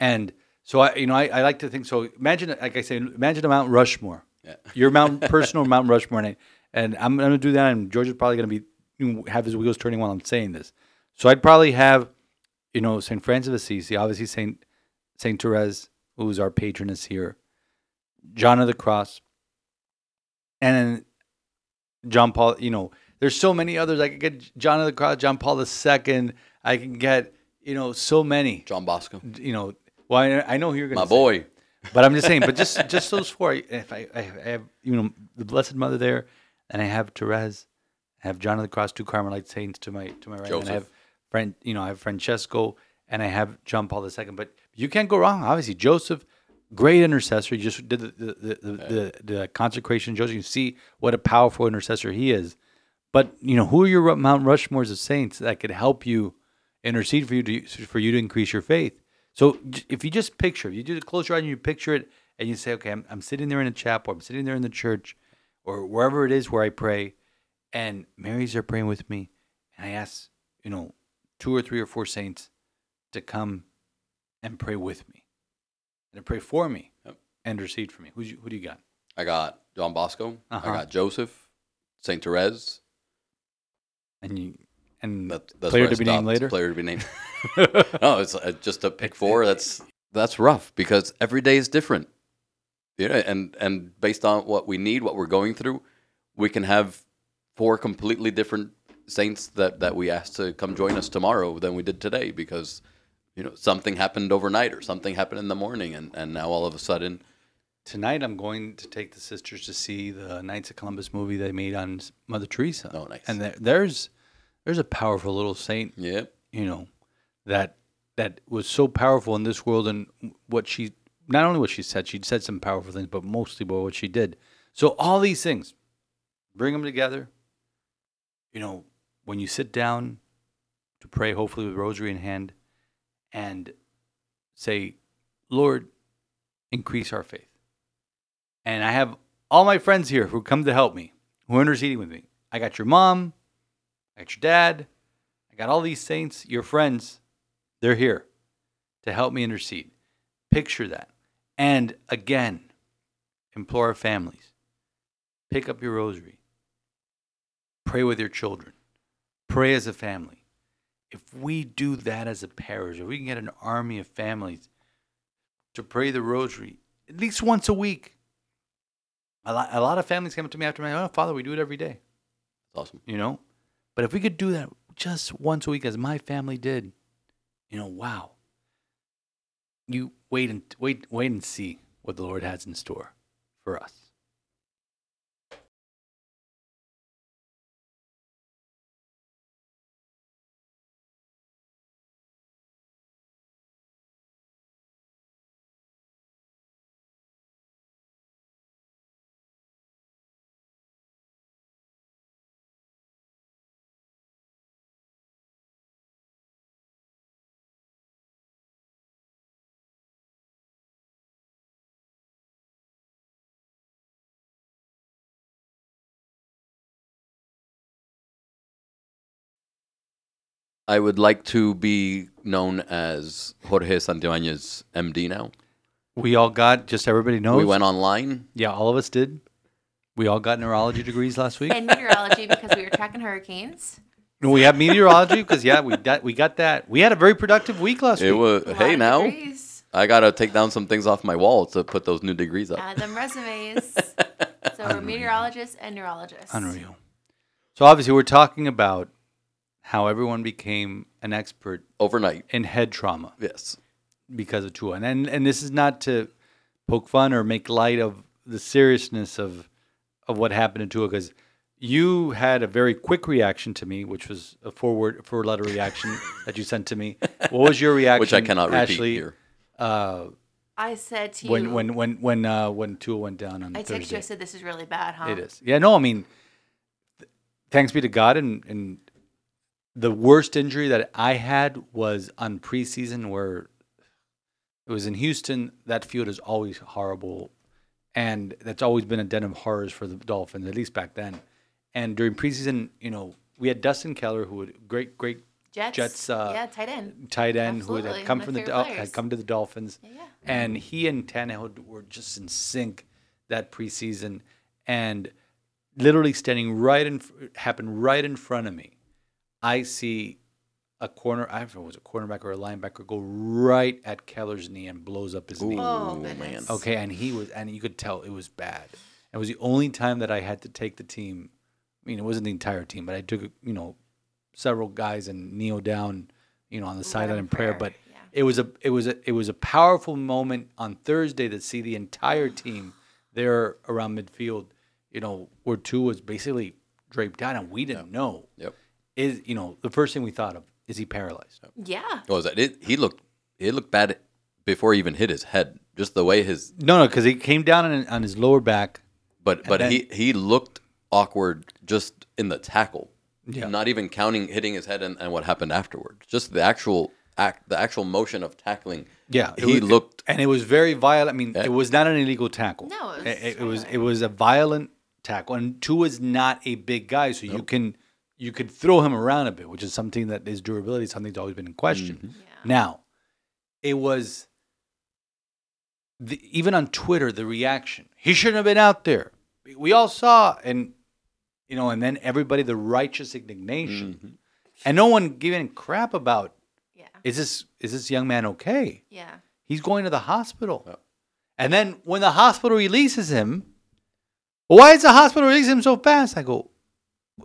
and so I, you know, I, I like to think so. Imagine, like I say, imagine a Mount Rushmore. Yeah. (laughs) Your Mount (laughs) personal Mount Rushmore, and, I, and I'm going to do that. And George is probably going to be have his wheels turning while I'm saying this. So I'd probably have, you know, Saint Francis of Assisi, obviously Saint Saint Therese, who's our patroness here, John of the Cross, and then John Paul. You know, there's so many others. I could get John of the Cross, John Paul II. I can get you know so many. John Bosco, You know, well I, I know who you're going to my boy. but I'm just saying, but just (laughs) just those four. If I, I have you know the Blessed Mother there, and I have Therese, I have John of the Cross, two Carmelite saints to my to my right, and I have friend, you know, I have Francesco, and I have John Paul II. But you can't go wrong. Obviously, Joseph, great intercessor. You just did the the the, the, the, consecration. Joseph, you see what a powerful intercessor he is. But you know, who are your Mount Rushmores of saints that could help you intercede for you to for you to increase your faith? So if you just picture, if you do the close your eyes and you picture it, and you say, okay, I'm, I'm sitting there in a chapel, I'm sitting there in the church, or wherever it is where I pray, and Mary's there praying with me, and I ask, you know, two or three or four saints to come and pray with me, and to pray for me, Yep. and intercede for me. Who's you, who do you got? I got John Bosco. Uh-huh. I got Joseph, Saint Therese. And you and That, that's player to be named later. Player to be named. (laughs) no, it's uh, just a pick four. That's that's rough because every day is different. Yeah, and and based on what we need, what we're going through, we can have four completely different saints that that we asked to come join us tomorrow than we did today because you know something happened overnight or something happened in the morning, and and now all of a sudden, Tonight, I'm going to take the sisters to see the Knights of Columbus movie they made on Mother Teresa. Oh, nice. And there, there's there's a powerful little saint, yeah, you know, that that was so powerful in this world and what she not only what she said, she said some powerful things, but mostly about what she did. So all these things, bring them together. You know, when you sit down to pray, hopefully with rosary in hand, and say, Lord, increase our faith. And I have all my friends here who come to help me, who are interceding with me. I got your mom, I got your dad, I got all these saints, your friends. They're here to help me intercede. Picture that. And again, implore our families pick up your rosary, pray with your children, pray as a family. If we do that as a parish, if we can get an army of families to pray the rosary at least once a week, a lot, a lot of families come up to me after my, oh, Father, we do it every day. It's awesome. you know? But if we could do that just once a week as my family did you know wow. You wait and wait wait and see what the lord has in store for us I would like to be known as Jorge Santibañez, MD now. we all got just everybody knows We went online. yeah all of us did we all got neurology degrees last week and meteorology because we were tracking hurricanes. we have meteorology because yeah we got we got that we had a very productive week last It week was hey now. degrees. I gotta take down some things off my wall to put those new degrees up. Add them resumes. (laughs) so we're meteorologists and neurologists. unreal so obviously we're talking about how everyone became an expert Overnight, in head trauma yes. because of Tua. And, and and this is not to poke fun or make light of the seriousness of of what happened to Tua because you had a very quick reaction to me, which was a forward four letter reaction (laughs) that you sent to me. What was your reaction? Which I cannot repeat Ashley, here. Uh, I said to you when when when when uh, when Tua went down on the I texted you, I said this is really bad, huh? It is. Yeah, no, I mean, th- thanks be to God. And, and the worst injury that I had was on preseason where it was in Houston. That field is always horrible. And that's always been a den of horrors for the Dolphins, at least back then. And during preseason, you know, we had Dustin Keller, who would great, great Jets. Jets, uh, yeah, tight end. tight end who had come one from the Dol- had come to the Dolphins, Yeah, yeah. and he and Tannehill were just in sync that preseason, and literally standing right in happened right in front of me. I see a corner. I don't know if it was a cornerback or a linebacker go right at Keller's knee and blows up his knee. Oh, man. Okay, and he was, and you could tell it was bad. It was the only time that I had to take the team. I mean, it wasn't the entire team, but I took you know several guys and kneel down, you know, on the sideline in in prayer. prayer, But yeah. it was a it was a it was a powerful moment on Thursday to see the entire team there around midfield. You know, where Tua was basically draped down, and we didn't know. Yep. Is you know the first thing we thought of is he paralyzed? Yeah. What was that? It, he looked it looked bad before he even hit his head. Just the way his No, no, because he came down on, on his lower back. but but then- he he looked awkward just in the tackle. Yeah. Not even counting hitting his head and, and what happened afterwards. Just the actual act the actual motion of tackling. Yeah, He was- looked and it was very violent. I mean, Yeah. it was not an illegal tackle. No, it was it, it was it was a violent tackle. And Tua is not a big guy, so you can you could throw him around a bit, which is something that his durability is something that's always been in question. Mm-hmm. Now, it was the, even on Twitter the reaction. He shouldn't have been out there. We all saw, and you know, and then everybody the righteous indignation, Mm-hmm. and no one giving a crap about Yeah. is this is this young man okay? Yeah. He's going to the hospital. Yep. And then when the hospital releases him, why is the hospital releasing him so fast? I go,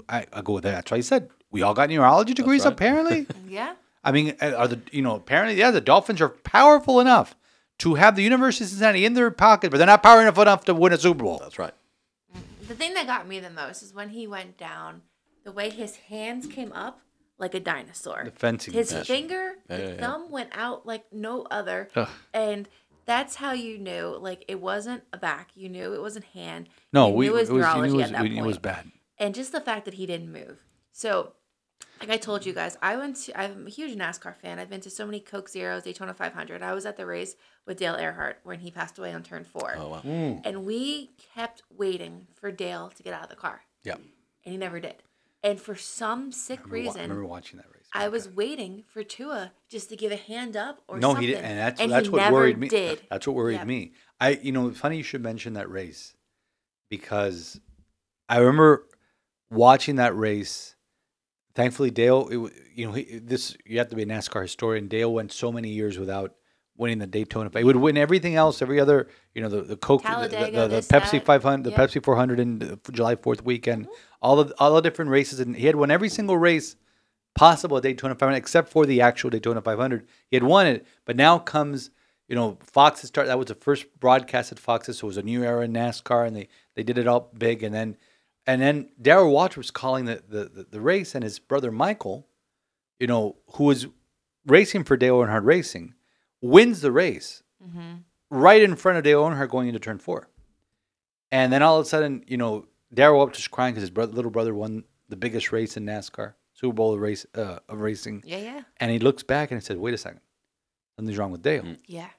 I, I go, that's why I said we all got neurology degrees, right. apparently. (laughs) Yeah. I mean, uh, are the, you know, apparently, yeah, the Dolphins are powerful enough to have the University of Cincinnati in their pocket, but they're not powerful enough to win a Super Bowl. that's right. The thing that got me the most is when he went down, the way his hands came up like a dinosaur. The fencing His match. finger, Yeah, the yeah, yeah. thumb went out like no other. Ugh. And that's how you knew, like, it wasn't a back. You knew it wasn't hand. No, you we, knew it his was, neurology knew it at was, that we knew it was bad. And just the fact that he didn't move. So, like I told you mm. guys, I went to. I'm a huge NASCAR fan. I've been to so many Coke Zeros, Daytona 500. I was at the race with Dale Earnhardt when he passed away on turn four, Oh wow. Mm. and we kept waiting for Dale to get out of the car, Yeah. and he never did. And for some sick I remember, wa- I reason, remember watching that race. I was waiting for Tua just to give a hand up or no, something. he didn't, and that's and that's he what never worried me. Did That's what worried Yep. me. I, you know, funny you should mention that race because I remember watching that race. Thankfully, Dale, it, you know, he, this you have to be a NASCAR historian. Dale went so many years without winning the Daytona. He would win everything else, every other, you know, the the Coke, the, the, the, Pepsi that. 500, the. Pepsi 400, and the July 4th weekend, all the all the different races, and he had won every single race possible at Daytona 500, except for the actual Daytona 500. He had won it, but now comes, you know, Fox had started. That was the first broadcast at Fox, so it was a new era in NASCAR, and they they did it all big. And then, and then Darrell Waltrip was calling the, the the the race, and his brother Michael, you know, who was racing for Dale Earnhardt Racing, wins the race right in front of Dale Earnhardt going into turn four. And then all of a sudden, you know, Darrell up just crying because his brother, little brother won the biggest race in NASCAR, Super Bowl of race uh, of racing. Yeah, yeah, And he looks back and he says, "Wait a second, something's wrong with Dale." yeah.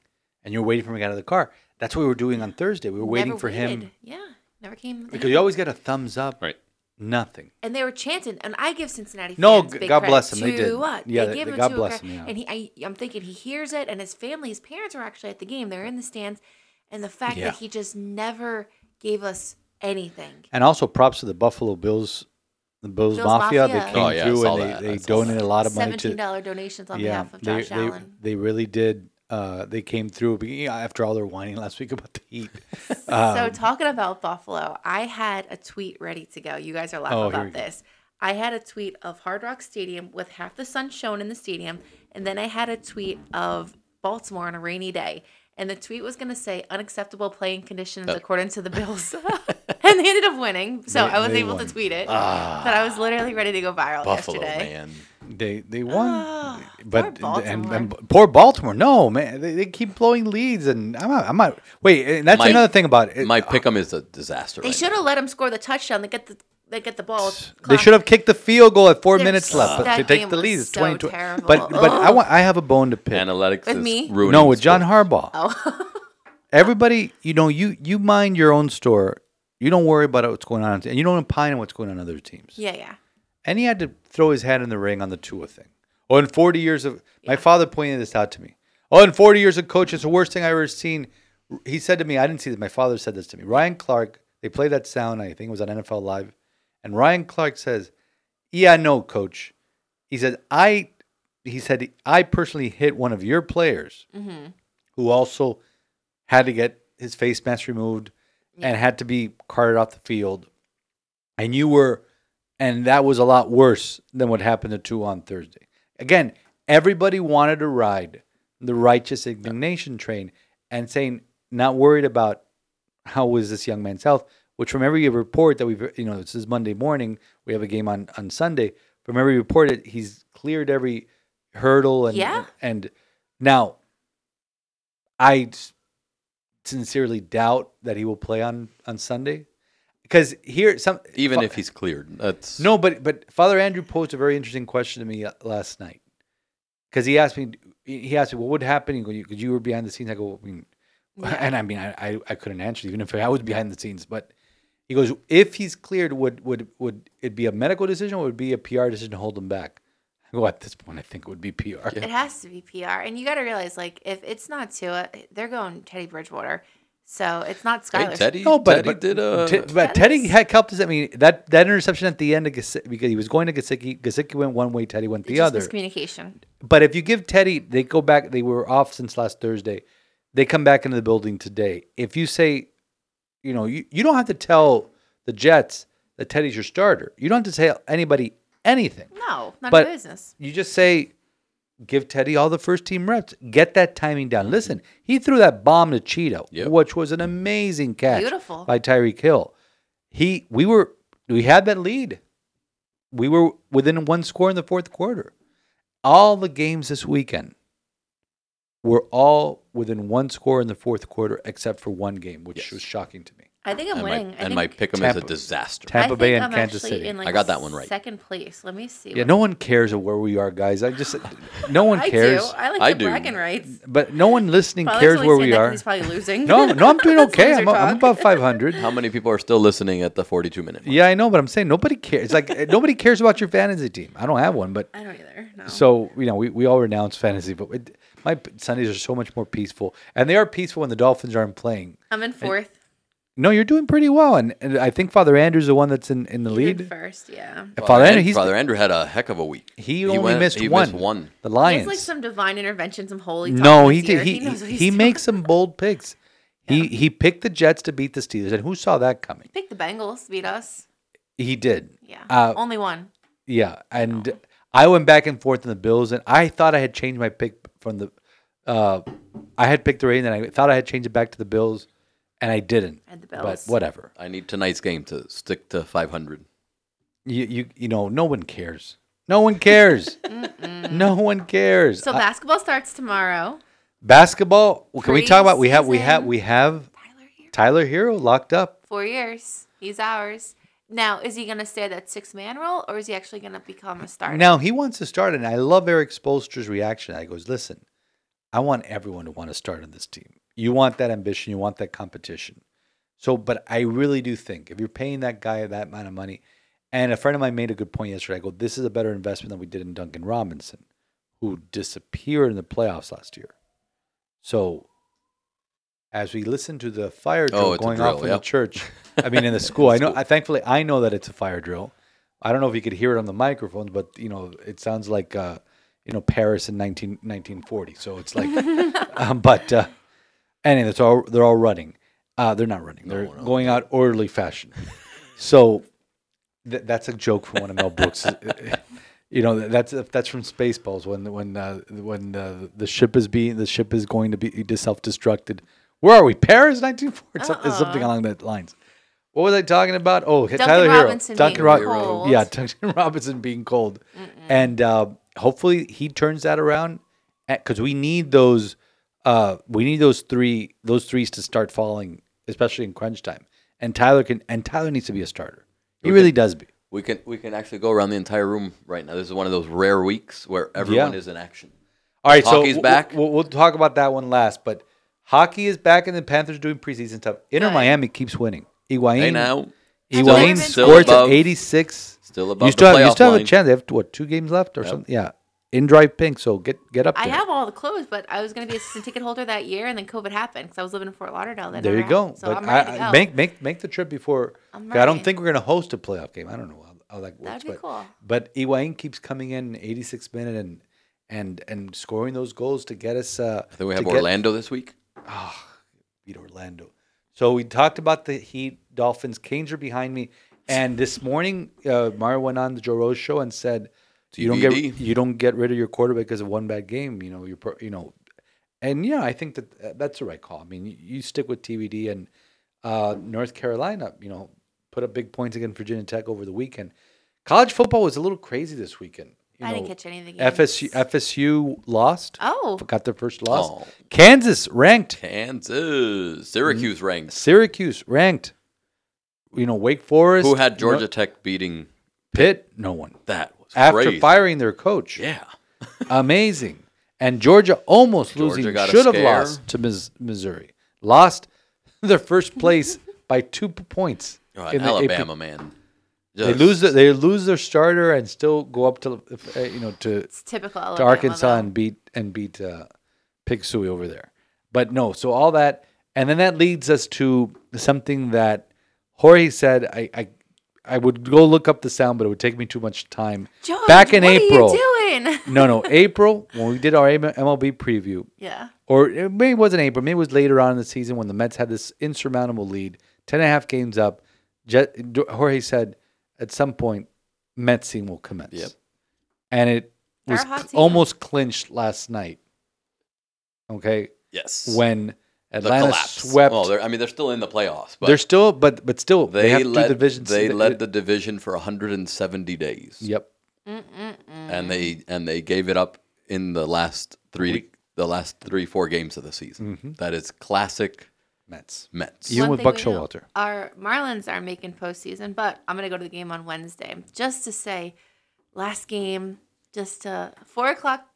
And you're waiting for him to get out of the car. That's what we were doing on Thursday. We were waiting Never for him. Yeah, never came. because you always get a thumbs up. Right. Nothing. and they were chanting, and I give Cincinnati No, fans g- big God bless them, they did. What? Yeah, they they- give they- him God bless credit. them, yeah. And he, I, I'm thinking he hears it, and his family, his parents are actually at the game. They're in the stands, and the fact Yeah. that he just never gave us anything. And also props to the Buffalo Bills, the Bills, Bills Mafia. Mafia. They came Oh, yeah, through and that. they, they saw donated a lot of money Seventeen to. dollar donations on yeah, behalf of Josh they, Allen. they really did. Uh, they came through after all their whining last week about the heat. (laughs) Um, so talking about Buffalo, I had a tweet ready to go. You guys are laughing Oh, here we about go. this. I had a tweet of Hard Rock Stadium with half the sun shown in the stadium, and then I had a tweet of Baltimore on a rainy day. And the tweet was going to say unacceptable playing conditions according to the Bills. (laughs) (laughs) and they ended up winning. So They- I was able won. to tweet it. but I was literally ready to go viral Buffalo yesterday. man. They they won, Oh, but poor and, Baltimore. and poor Baltimore. No man, they, they keep blowing leads, and I'm not, I'm not. Wait, and that's My- another thing about it. My pick'em is a disaster. They right should have let him score the touchdown. They get the they get the ball. They should have kicked the field goal at 4 They're minutes left, but to take the was lead. It's so 22. terrible. But but I want I have a bone to pick. Analytics With is me? ruining no, with John sports. Harbaugh. Oh, (laughs) Everybody, you know, you you mind your own store. You don't worry about what's going on, and you don't opine on what's going on in other teams. yeah, yeah. And he had to throw his hat in the ring on the Tua thing. Oh, in 40 years of my father pointed this out to me. Oh, in 40 years of coaching, it's the worst thing I've ever seen. He said to me, I didn't see that. My father said this to me. Ryan Clark, they played that sound. I think it was on NFL Live, and Ryan Clark says, "Yeah, no, coach." He said, "I," he said, "I personally hit one of your players, mm-hmm. who also had to get his face mask removed and had to be carted off the field, and you were." And that was a lot worse than what happened to Tua on Thursday. Again, everybody wanted to ride the righteous indignation train and saying, not worried about how was this young man's health. which from every report that we've, you know, this is Monday morning. We have a game on on Sunday. From every report, it- he's cleared every hurdle and Yeah. and now I sincerely doubt that he will play on on Sunday because here some Even fa- if he's cleared, that's no, but but Father Andrew posed a very interesting question to me uh, last night because he asked me he asked me what would happen because you were behind the scenes. I go, I mean, and I mean I, I I couldn't answer even if I was behind the scenes, but he goes if he's cleared, would would would it be a medical decision or would it be a PR decision to hold him back? I go at this point, I think it would be PR. It has to be PR, and you got to realize, like, if it's not Tua, they're going Teddy Bridgewater, so it's not Hey, Teddy. No, but Teddy but, did uh, Te- but Teddy had helped us. I mean, that that interception at the end of Gesicki, because he was going to Gesicki. Gesicki went one way, Teddy went the Just other. miscommunication. But if you give Teddy, they go back. They were off since last Thursday. They come back into the building today. If you say, you know, you, you don't have to tell the Jets that Teddy's your starter. You don't have to tell anybody anything. No, not But- a business. You just say, give Teddy all the first team reps. Get that timing down. Listen, he threw that bomb to Cheetah, Yep. which was an amazing catch Beautiful. by Tyreek Hill. He, we were, we had that lead. We were within one score in the fourth quarter. All the games this weekend were all within one score in the fourth quarter, except for one game, which Yes. was shocking to me. I think I'm and my, winning. I and think, my pick'em is a Tampa- disaster. Tampa I Bay and I'm Kansas actually City. In like I got that one right. Second place. Let me see. Yeah, what- no one cares where we are, guys. I just, no one I cares. do. I like I the do. bragging rights. But no one listening Father's cares where we are. He's probably losing. No, no, I'm doing (laughs) That's okay. I'm, I'm talk. about 500. How many people are still listening at the 42 minute? mark? Yeah, I know, but I'm saying nobody cares. Like eh, (laughs) nobody cares about your fantasy team. I don't have one, but I don't either. No. so you know, we, we all renounce fantasy, but it, my p- Sundays are so much more peaceful, and they are peaceful when the Dolphins aren't playing. I'm in fourth. No, you're doing pretty well, and, and I think Father Andrew's the one that's in, in the You did lead. first. Yeah. And Father, Father Andrew, Andrew, he's Father Andrew had a heck of a week. he only went- missed he one. missed one. The He Lions. has like some divine intervention, some holy. no, he this year. did. He knows what he, he's he doing. makes some bold picks. (laughs) He he picked the Jets to beat the Steelers, and who saw that coming? Pick the Bengals to beat us. He did. Yeah. Uh, Only one. Yeah, and I went back and forth in the Bills, and I thought I had changed my pick from the. Uh, I had picked the Ravens, and I thought I had changed it back to the Bills, and I didn't. And the But Bills. whatever. I need tonight's game to stick to 500. You you you know, no one cares. No one cares. (laughs) no one cares. So I- basketball starts tomorrow. basketball. well, Can we talk about? We have we have we have Tyler here. Tyler Herro locked up. Four years. He's ours. Now, is he going to stay that six man role, or is he actually going to become a starter? Now he wants to start, and I love Erik Spoelstra's reaction. I goes, listen, I want everyone to want to start on this team. You want that ambition, you want that competition. So, but I really do think if you're paying that guy that amount of money, and a friend of mine made a good point yesterday. I go, this is a better investment than we did in Duncan Robinson, who disappeared in the playoffs last year. So, as we listen to the fire drill Oh, it's a going off in yep. the church, (laughs) I mean in the school. I know. I thankfully I know that it's a fire drill. I don't know if you could hear it on the microphones, but you know it sounds like uh, you know Paris in 19, 1940. So it's like, (laughs) um, but uh, anyway, it's all they're all running. Uh, they're not running. They're going out orderly fashion. So th- that's a joke from one of Mel Brooks. (laughs) you know that's that's from Spaceballs when when uh, when uh, the ship is being the ship is going to be self destructed. Where are we? Paris, 1940. Some- it's something Uh-uh. along that lines. What was I talking about? Oh, Duncan Tyler Robinson Herro. Duncan being Ro- cold. Yeah, (laughs) Duncan Robinson being cold, and uh, hopefully he turns that around because we need those. Uh, we need those three those threes to start falling, especially in crunch time. And Tyler can and Tyler needs to be a starter. He really does be. We can we can actually go around the entire room right now. This is one of those rare weeks where everyone Yeah. is in action. All right, so Hockey's we'll- back. We'll, we'll talk about that one last, but hockey is back, and the Panthers doing preseason stuff. Inter Good. Miami keeps winning. Higuain, Hey now, Higuain Still scores at 86. still above You still, the have, you still have a chance. They have what two games left or something? Yeah, in drive pink. So get get up There. I have all the clothes, but I was going to be a season ticket holder that year, and then COVID happened because I was living in Fort Lauderdale. Then there you go. happened. So but I'm ready I- to go. make make make the trip before. I'm 'cause I don't think we're gonna host a playoff game. I don't know how, how that works, That'd be but cool. but Higuain keeps coming in 86 minute and and and scoring those goals to get us. Uh, I think we to have get- Orlando this week. Oh beat Orlando. So we talked about the Heat, Dolphins. Canes are behind me. And this morning, uh, Mario went on the Joe Rose show and said, "You don't get you don't get rid of your quarterback because of one bad game. You know, you're you know." And yeah, I think that uh, that's the right call. I mean, you, you stick with TVD, and Uh, North Carolina, you know, put up big points against Virginia Tech over the weekend. College football was a little crazy this weekend. You I didn't catch any of the games. FSU FSU lost. Oh, Got their first loss. Oh. Kansas ranked. Kansas, Syracuse ranked. Syracuse ranked. You know, Wake Forest. Who had you Georgia know, Tech beating? Pitt? No one. That was After crazy. firing their coach. Yeah. (laughs) Amazing. And Georgia almost Georgia losing should have lost to Mis- Missouri. Lost (laughs) their first place by two p- points. Oh, in the AP. Alabama, man. They lose. The, they lose their starter and still go up to uh, you know to it's typical. to Arkansas though. and beat and beat uh, Pig Sooie over there. But no, so all that, and then that leads us to something that Jorge said. I I, I would go look up the sound, but it would take me too much time. George, Back in what April. Are you doing? (laughs) No, no, April when we did our MLB preview, yeah. or it maybe it wasn't April, maybe it was later on in the season when the Mets had this insurmountable lead, 10 and a half games up. Je- Jorge said at some point, Mets team will commence. Yep. And it They're was hot cl- almost clinched last night. Okay. yes. When the Atlanta collapse. swept. Well, they're, I mean, they're still in the playoffs, but they're still, but but still, they, they, have two led divisions. They led the division for 170 days. Yep. and they and they gave it up in the last three the last three four games of the season. Mm-hmm. That is classic Mets. Mets. Even One with Buck Showalter. Our Marlins are making postseason, but I'm gonna go to the game on Wednesday just to say, last game, just to four o'clock,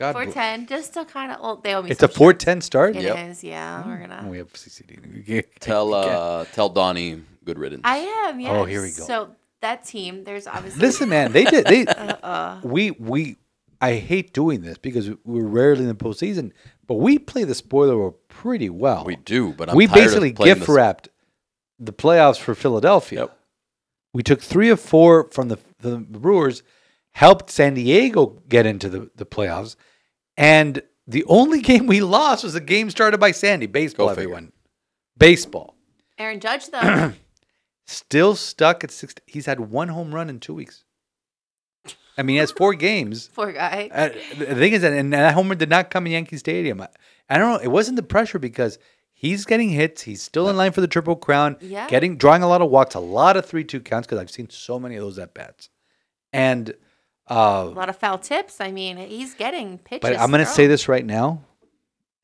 God, four bl- just to kind of. Well, they owe me. it's a some shit. 410 start. It Yep. is, yeah. We're gonna. Oh, we have CCD. (laughs) Tell (laughs) uh tell Donnie good riddance. I am. Yes. Oh, here we go. So that team, there's obviously. Listen, man, they did. They (laughs) Uh, we we. I hate doing this because we're rarely in the postseason, but we play the spoiler role pretty well. we do, but I'm we tired basically gift this- wrapped the playoffs for Philadelphia. Yep. We took three of four from the, the Brewers, helped San Diego get into the, the playoffs, and the only (laughs) game we lost was a game started by Sandy. Baseball, Go figure. everyone. Baseball. Aaron Judge though. (clears throat) Still stuck at six. He's had one home run in two weeks. I mean, he has four (laughs) games. Poor guy. Uh, the thing is that, and that homer did not come in Yankee Stadium. I, I don't know. It wasn't the pressure because he's getting hits. He's still in line for the triple crown. Yeah. Getting drawing a lot of walks, a lot of three two counts because I've seen so many of those at bats. And a uh, lot of foul tips. I mean, he's getting pitches. but I'm gonna say this right now.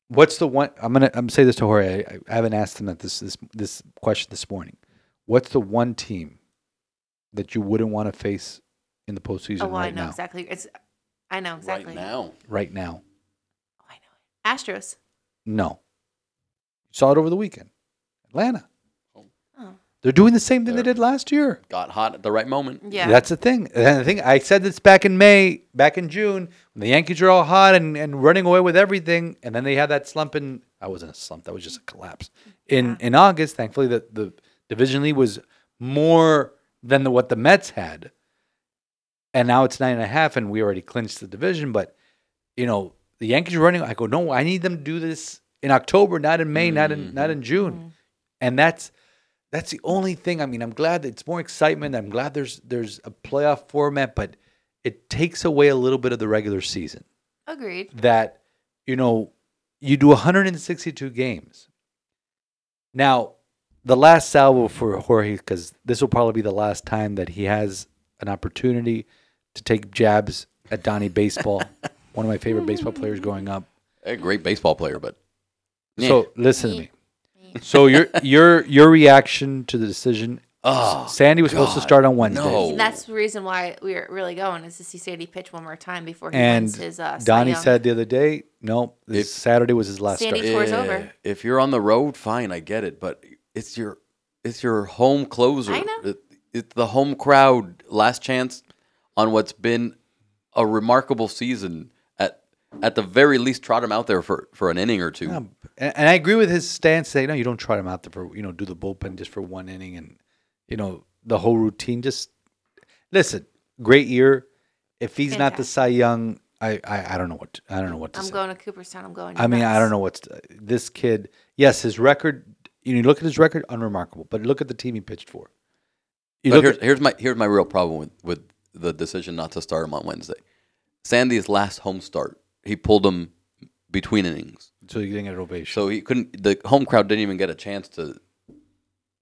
What's the one? I'm gonna I'm gonna say this to Jorge. I, I haven't asked him that this this this question this morning. What's the one team that you wouldn't want to face in the postseason Oh, well, I right know now? exactly. It's. I know exactly. right now. Right now, Oh, I know. Astros. no. Saw it over the weekend. Atlanta. They're doing the same thing they They're- did last year. Got hot at the right moment. Yeah. That's the thing. And the thing I said this back in May, back in June, when the Yankees are all hot and, and running away with everything, and then they had that slump in I wasn't a slump, that was just a collapse. In in August, thankfully the, the division lead was more than the, what the Mets had. And now it's nine and a half, and we already clinched the division. But you know, the Yankees are running. I go, no, I need them to do this in October, not in May, not in not mm-hmm. in June. Mm-hmm. And that's that's the only thing. I mean, I'm glad that it's more excitement. I'm glad there's there's a playoff format, but it takes away a little bit of the regular season. Agreed. That you know, you do 162 games. Now, the last salvo for Jorge, because this will probably be the last time that he has an opportunity to take jabs at Donnie Baseball, (laughs) one of my favorite baseball players growing up. A great baseball player, but So listen to me. (laughs) So your your your reaction to the decision? Oh, Sandy was supposed to God, start on Wednesday. no. And that's the reason why we were really going is to see Sandy pitch one more time before he And wins his. Uh, Cy Donnie Young. said the other day, no, this If- Saturday was his last Sandy- start. tour's Yeah, over. If you're on the road, fine, I get it, but it's your it's your home closer. I know. It, it's the home crowd. Last chance on what's been a remarkable season. At at the very least, trot him out there for, for an inning or two. Yeah, and, and I agree with his stance. Say no, you don't trot him out there for you know do the bullpen just for one inning and you know the whole routine. Just listen, great year. If he's not the Fantastic. Cy Young, I, I I don't know what to, I don't know what to I'm say. going to Cooperstown. I'm going. I mean, I don't know what's this kid. Yes, his record. You know, you look at his record, unremarkable. But look at the team he pitched for. You But here's, at, here's my here's my real problem with, with the decision not to start him on Wednesday. Sandy's last home start, he pulled him between innings, so you didn't get an ovation. so he couldn't. The home crowd didn't even get a chance to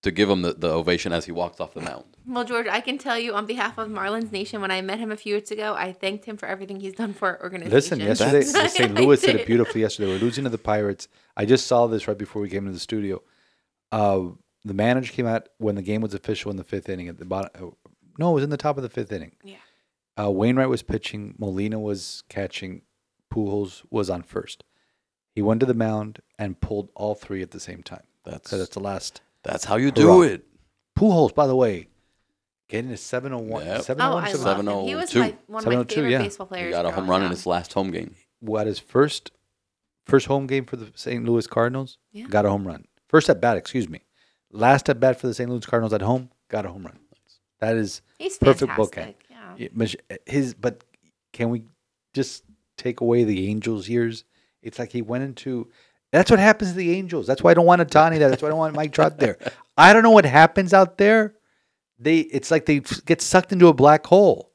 to give him the, the ovation as he walks off the mound. Well, George, I can tell you on behalf of Marlins Nation, when I met him a few years ago, I thanked him for everything he's done for our organization. Listen, (laughs) yesterday the St. I Louis did it did. beautifully. Yesterday, we're losing to the Pirates. I just saw this right before we came into the studio. Uh, the manager came out when the game was official in the fifth inning. At the bottom, uh, no, it was in the top of the fifth inning. Yeah. Uh, Wainwright was pitching. Molina was catching. Pujols was on first. He went to the mound and pulled all three at the same time. That's Because that's the last. that's how you do Hurrah. it. Pujols, by the way, getting a 701. Yep. Oh, 701, I 701. love him. He was 702. my, one of my 702, favorite yeah. baseball He got a home growing run in his last home game. What his first first home game for the St. Louis Cardinals? Yeah. Got a home run. First at bat, excuse me. Last at bat for the St. Louis Cardinals at home, got a home run. That is He's perfect fantastic. bookend. Yeah. Yeah, his. But can we just take away the Angels years? It's like he went into. That's what happens to the Angels. That's why I don't want Ohtani there. That's why I don't want Mike Trout there. (laughs) I don't know what happens out there. They. It's like they get sucked into a black hole.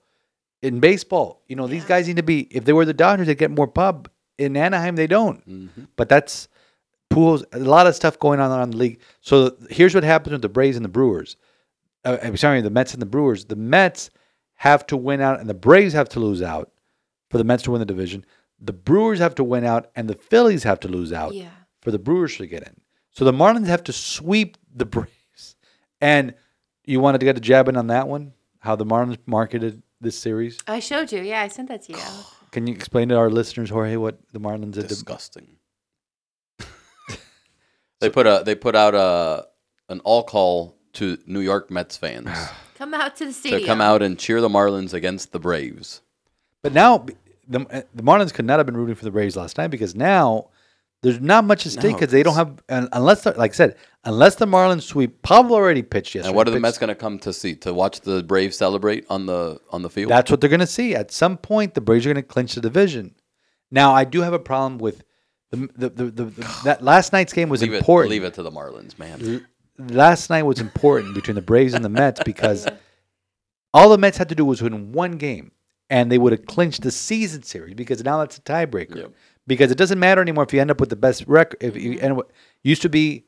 In baseball, you know, these guys need to be. If they were the Dodgers, they'd get more pub. In Anaheim, they don't. Mm-hmm. But that's pools. A lot of stuff going on around the league. So here's what happens with the Braves and the Brewers. Uh, I'm sorry, the Mets and the Brewers. The Mets have to win out, and the Braves have to lose out for the Mets to win the division. The Brewers have to win out, and the Phillies have to lose out Yeah. for the Brewers to get in. So the Marlins have to sweep the Braves. (laughs) And you wanted to get a jab in on that one? How the Marlins marketed this series? I showed you. Yeah, I sent that to you. (sighs) Can you explain to our listeners, Jorge, what the Marlins did? Disgusting. (laughs) they put a they put out a an all call to New York Mets fans (sighs) Come out to the stadium. to come out and cheer the Marlins against the Braves. But now the the Marlins could not have been rooting for the Braves last night because now there's not much at stake No, because they don't have un- unless the- like I said unless the Marlins sweep. Pablo already pitched yesterday. And what are the pitched- Mets going to come to see? To watch the Braves celebrate on the on the field? That's what they're going to see at some point. The Braves are going to clinch the division. Now I do have a problem with the the, the, the, the (sighs) that last night's game was leave it important. leave it to the Marlins, man. last night was important between the Braves and the Mets because all the Mets had to do was win one game and they would have clinched the season series because now that's a tiebreaker. Yep. Because it doesn't matter anymore if you end up with the best record. If you mm-hmm. end up, used to be,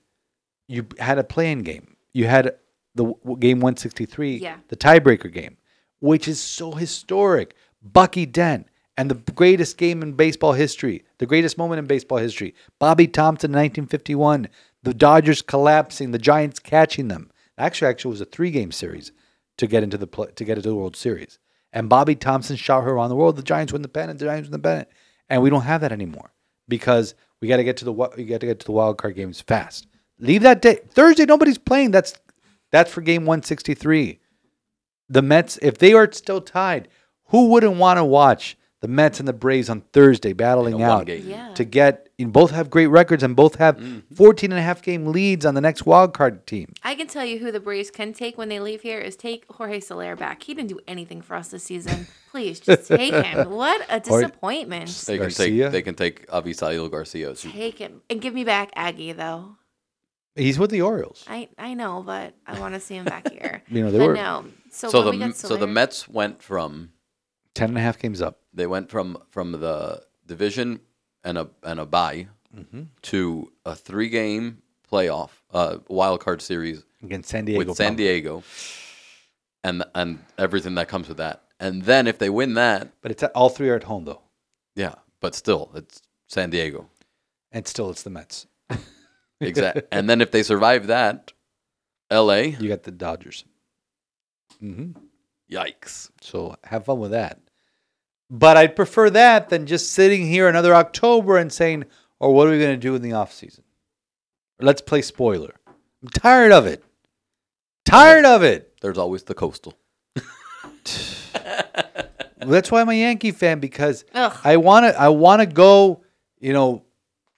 you had a playing game. You had the game 163, Yeah. the tiebreaker game, which is so historic. Bucky Dent and the greatest game in baseball history, the greatest moment in baseball history. Bobby Thomson, 1951. The Dodgers collapsing, the Giants catching them. Actually, actually, it was a three-game series to get into the pl- to get into the World Series. And Bobby Thomson shot her around the world. The Giants win the pennant. The Giants win the pennant, and we don't have that anymore because we got to get to the we got to get to the wild card games fast. Leave that day Thursday. Nobody's playing. That's that's for game 163. The Mets, if they are still tied, who wouldn't want to watch the Mets and the Braves on Thursday battling In a one out. Yeah. to get? You know, both have great records and both have Mm-hmm. 14 and a half game leads on the next wild card team. I can tell you who the Braves can take when they leave here is take Jorge Soler back. He didn't do anything for us this season. Please just (laughs) take him. What a disappointment. They can Garcia? take they can take Avisail Garcia. Take him and give me back Aggie though. He's with the Orioles. I I know, but I want to see him back (laughs) here. You know, they But were no. So, So when we the so the Mets went from 10 and a half games up. They went from from the division and a and a bye Mm-hmm. to a three game playoff uh, wild card series against San Diego. with San probably. Diego and and everything that comes with that. And then if they win that, But it's all three are at home though, yeah, but still it's San Diego. and still it's the Mets. (laughs) Exactly. and then if they survive that, LA, You got the Dodgers. hmm yikes. So have fun with that. But I'd prefer that than just sitting here another October and saying, "Or what are we going to do in the off season? Let's play spoiler." I'm tired of it. Tired of it. There's always the coastal. (laughs) That's why I'm a Yankee fan because Ugh. I want to. I want to go. You know,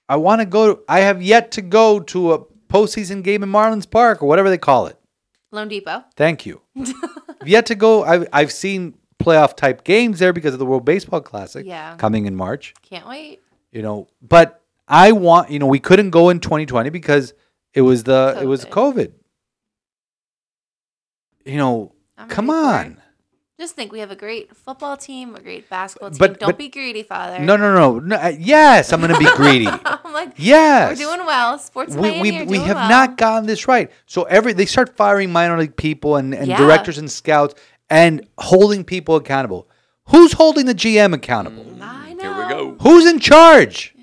I want to go. I have yet to go to a postseason game in Marlins Park or whatever they call it. loanDepot. Thank you. (laughs) Yet to go. I've I've seen playoff type games there because of the World Baseball Classic Yeah. coming in March. Can't wait. You know, but I want. You know, we couldn't go in 2020 because it was the it was COVID. COVID. You know, I'm come on. Just think we have a great football team, a great basketball team. But- Don't but- be greedy, father. No, no, no, no. uh, Yes, I'm going to be greedy. (laughs) I'm like, Yes. we're doing well. Sports we we, we have well. not gotten this right. So every they start firing minor league people and, and Yeah. directors and scouts and holding people accountable. Who's holding the GM accountable? Mm. I know. Here we go. Who's in charge?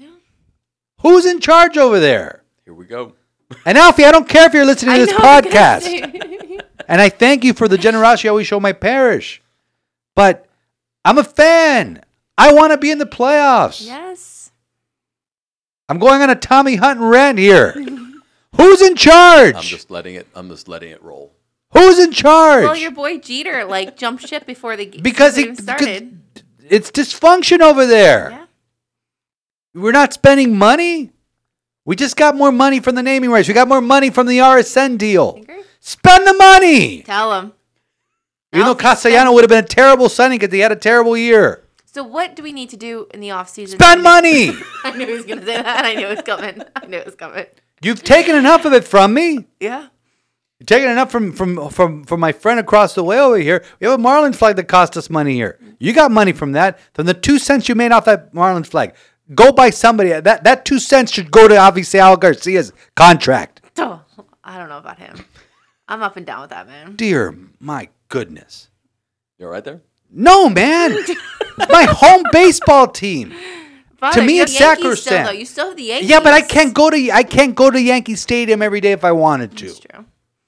Who's in charge over there? Here we go. (laughs) And Alfie, I don't care if you're listening to I this know, I was gonna podcast. say. (laughs) And I thank you for the generosity you always show my parish. But I'm a fan. I want to be in the playoffs. yes. I'm going on a Tommy Hunt rant here. (laughs) Who's in charge? I'm just letting it. I'm just letting it roll. Who's in charge? Well, your boy Jeter like jumped ship before the g- because it, started. it's dysfunction over there. Yeah. We're not spending money. We just got more money from the naming rights. We got more money from the RSN deal. Agree. Spend the money. Tell them. Even though Alfie, Castellano would have been a terrible signing because he had a terrible year. So what do we need to do in the off season? Spend money. (laughs) I knew he was gonna say that. I knew it was coming. I knew it was coming. You've taken enough of it from me. Yeah. You're taking enough from from from from my friend across the way over here. We have a Marlins flag that cost us money here. You got money from that. From the two cents you made off that Marlins flag. Go buy somebody. That that two cents should go to obviously Al Garcia's contract. Oh, (laughs) I don't know about him. I'm up and down with that man. Dear my goodness. You're right there? No, man. (laughs) my home baseball team. Father, me, it's Yankees Still, sacrosanct. though. You still have the Yankees. Yeah, but I can't go to I can't go to Yankee Stadium every day if I wanted to. That's true.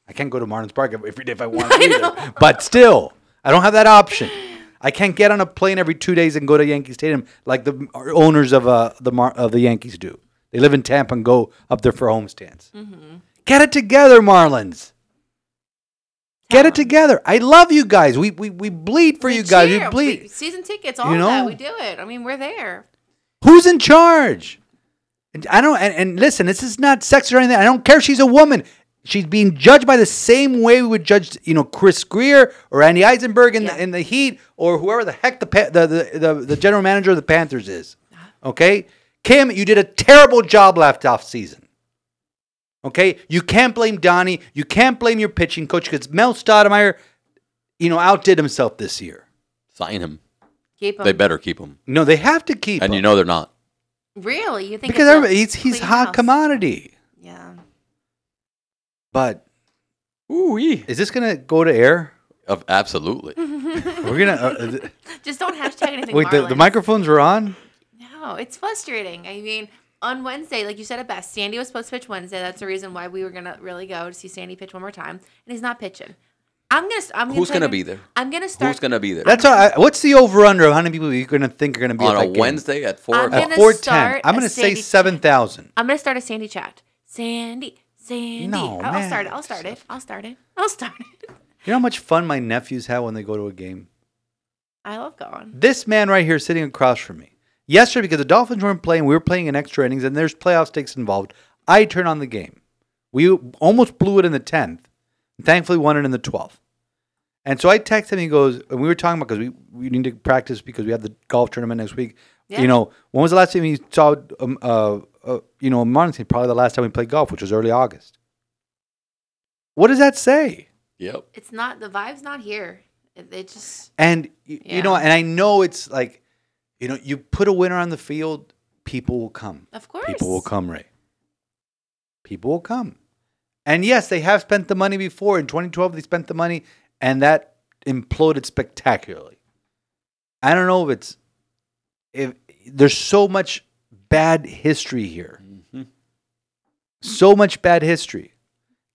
I can't go to Marlins Park every day if I (laughs) want to. either. But still, I don't have that option. I can't get on a plane every two days and go to Yankee Stadium like the owners of uh, the Mar- of the Yankees do. They live in Tampa and go up there for homestands. Mm-hmm. Get it together, Marlins. Get it together. I love you guys. We we, we bleed for We you guys. cheer. We bleed. season tickets, all You of that. We do it. I mean, we're there. Who's in charge? And I don't. And, and listen, this is not sex or anything. I don't care she's a woman. She's being judged by the same way we would judge, you know, Chris Grier or Andy Elisburg in, Yeah. the, in the Heat or whoever the heck the, pa- the, the the the general manager of the Panthers is. Uh-huh. Okay, Kim, you did a terrible job last off season. Okay, you can't blame Donnie. You can't blame your pitching coach because Mel Stottlemyre, you know, outdid himself this year. Sign him. Keep 'em. They better keep him. No, they have to keep And him you know they're not. Really? You think because it's a everybody, he's he's hot house? commodity. Yeah. But Ooh is this gonna go to air? Of absolutely. (laughs) We're gonna. Uh, uh, th- Just don't hashtag anything. wait, the, the Marlins. microphones are on. No, it's frustrating. I mean, on Wednesday, like you said it best, Sandy was supposed to pitch Wednesday. That's the reason why we were gonna really go to see Sandy pitch one more time, and he's not pitching. I'm gonna. I'm gonna Who's tell gonna you- be there? I'm gonna start. Who's gonna be there? That's all. right. What's the over under of how many people you're gonna think are gonna be on at a game? Wednesday at four I'm o'clock. At gonna four ten. start I'm a gonna say Sandy seven thousand. I'm gonna start a Sandy chat. Sandy, Sandy. No, I'll, I'll start it. I'll start it. I'll start it. I'll start it. You know how much fun my nephews have when they go to a game. I love going. This man right here sitting across from me. Yesterday, because the Dolphins weren't playing, we were playing in extra innings, and there's playoff stakes involved. I turn on the game. We almost blew it in the tenth. Thankfully, won it in the twelfth. And so I text him. He goes, and we were talking about because we, we need to practice because we have the golf tournament next week. Yeah. You know, when was the last time you saw, um, uh, uh, you know, Marlington? Probably the last time we played golf, which was early August. What does that say? Yep. It's not the vibe's not here. It, it just And y- you know, and I know it's like, you know, you put a winner on the field, people will come. of course People will come, Ray. People will come. And yes, they have spent the money before. In 2012, they spent the money, and that imploded spectacularly. I don't know if it's if there's so much bad history here. Mhm. So much bad history.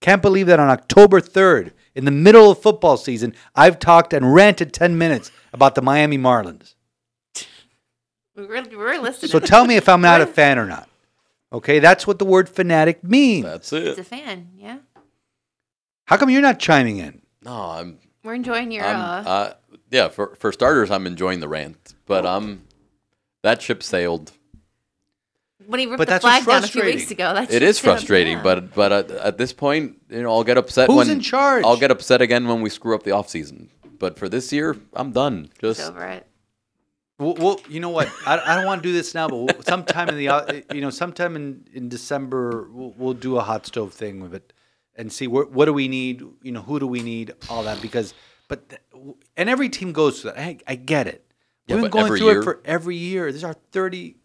Can't believe that on October 3rd, in the middle of football season, I've talked and ranted 10 minutes about the Miami Marlins. We were, we were listening. So tell me if I'm not a (laughs) fan or not. Okay, that's what the word fanatic means. That's it. It's a fan, yeah. How come you're not chiming in? No, I'm. We're enjoying your. I'm uh, uh, yeah. For for starters, I'm enjoying the rant, but um, that ship sailed. When he ripped but the that's what's flag down a few weeks frustrating. ago, that's It is frustrating, but but at, at this point, you know, I'll get upset Who's when in charge? I'll get upset again when we screw up the off season. But for this year, I'm done. it's Just over it. Well, well you know what? I, I don't want to do this now, but sometime in the uh, you know sometime in in December we'll, we'll do a hot stove thing with it and see what what do we need? You know, who do we need? All that because but and every team goes through that. I, I get it. Yeah, We've been going through year- it for every year. This is our thirty what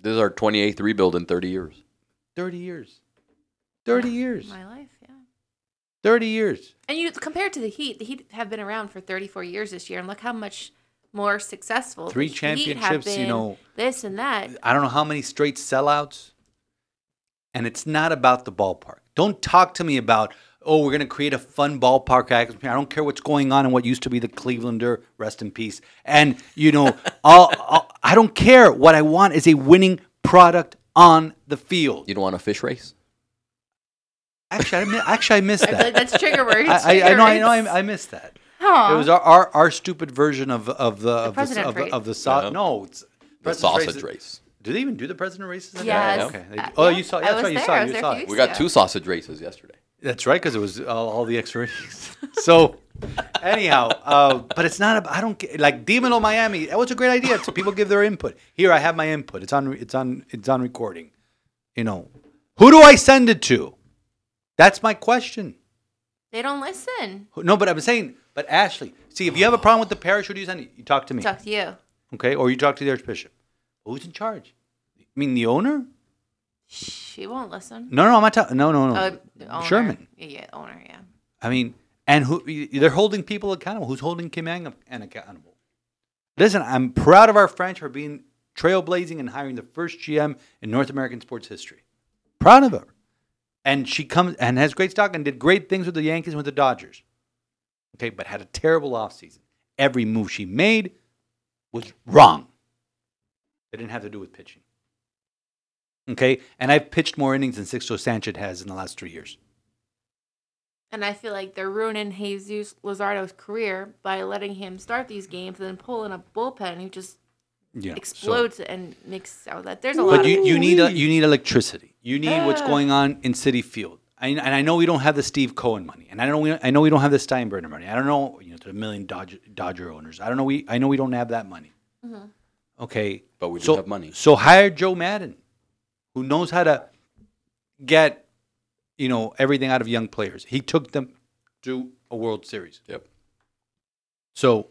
This is our 28th rebuild in 30 years. thirty years, thirty years, My life, yeah. thirty years. And you compared to the Heat, the Heat have been around for 34 years this year, and look how much more successful. Three the Heat have championships, you know. this and that. I don't know how many straight sellouts. And it's not about the ballpark. Don't talk to me about, oh, we're going to create a fun ballpark atmosphere. I don't care what's going on in what used to be the Clevelander, rest in peace. And, you know, (laughs) I'll, I'll, I don't care. What I want is a winning product on the field. You don't want a fish race? Actually, I, mi- actually, I missed I feel like that. that's trigger words. I, I, I know, I know. I, I missed that. Aw. It was our, our, our stupid version of, of the, of the, president of, the- race. of the sau- Yeah. No, it's The sausage race. race. Do they even do the president races? anymore? Yes. Okay. They Uh, oh, you saw. I That's was right. You there. saw. It, was You there saw it. We got two sausage races yesterday. That's right, because it was all, all the extra innings. (laughs) so, anyhow, uh, but it's not. A, I don't get like Demon O Miami. That was a great idea. So people give their input. Here, I have my input. It's on. It's on. It's on recording. You know, who do I send it to? That's my question. They don't listen. No, but I'm saying. But Ashley, see, if you have a problem with the parish, who do you send it? You talk to me, Talk to you. okay? Or you talk to the archbishop. Who's in charge? I mean, the owner? She won't listen. No, no, I'm not talking. No, no, no. Oh, owner. Sherman. Yeah, owner. Yeah. I mean, and who they're holding people accountable. Who's holding Kim Ng accountable? Listen, I'm proud of our French for being trailblazing and hiring the first GM in North American sports history. Proud of her. And she comes and has great stock and did great things with the Yankees and with the Dodgers. Okay, but had a terrible offseason. Every move she made was wrong. It didn't have to do with pitching. Okay, and I've pitched more innings than Sixto Sanchez has in the last three years. And I feel like they're ruining Jesus Luzardo's career by letting him start these games and then pull in a bullpen who just Yeah, so- explodes and makes out that there's a lot But of you, you need a, you need electricity. You need what's going on in Citi Field. I, and I know we don't have the Steve Cohen money, and I know we, I know we don't have the Steinbrenner money. I don't know you know the million Dodger, Dodger owners. I don't know we I know we don't have that money. Mm-hmm. Okay, But we do so, have money. So hire Joe Maddon, who knows how to get you know everything out of young players. He took them to a World Series. Yep. So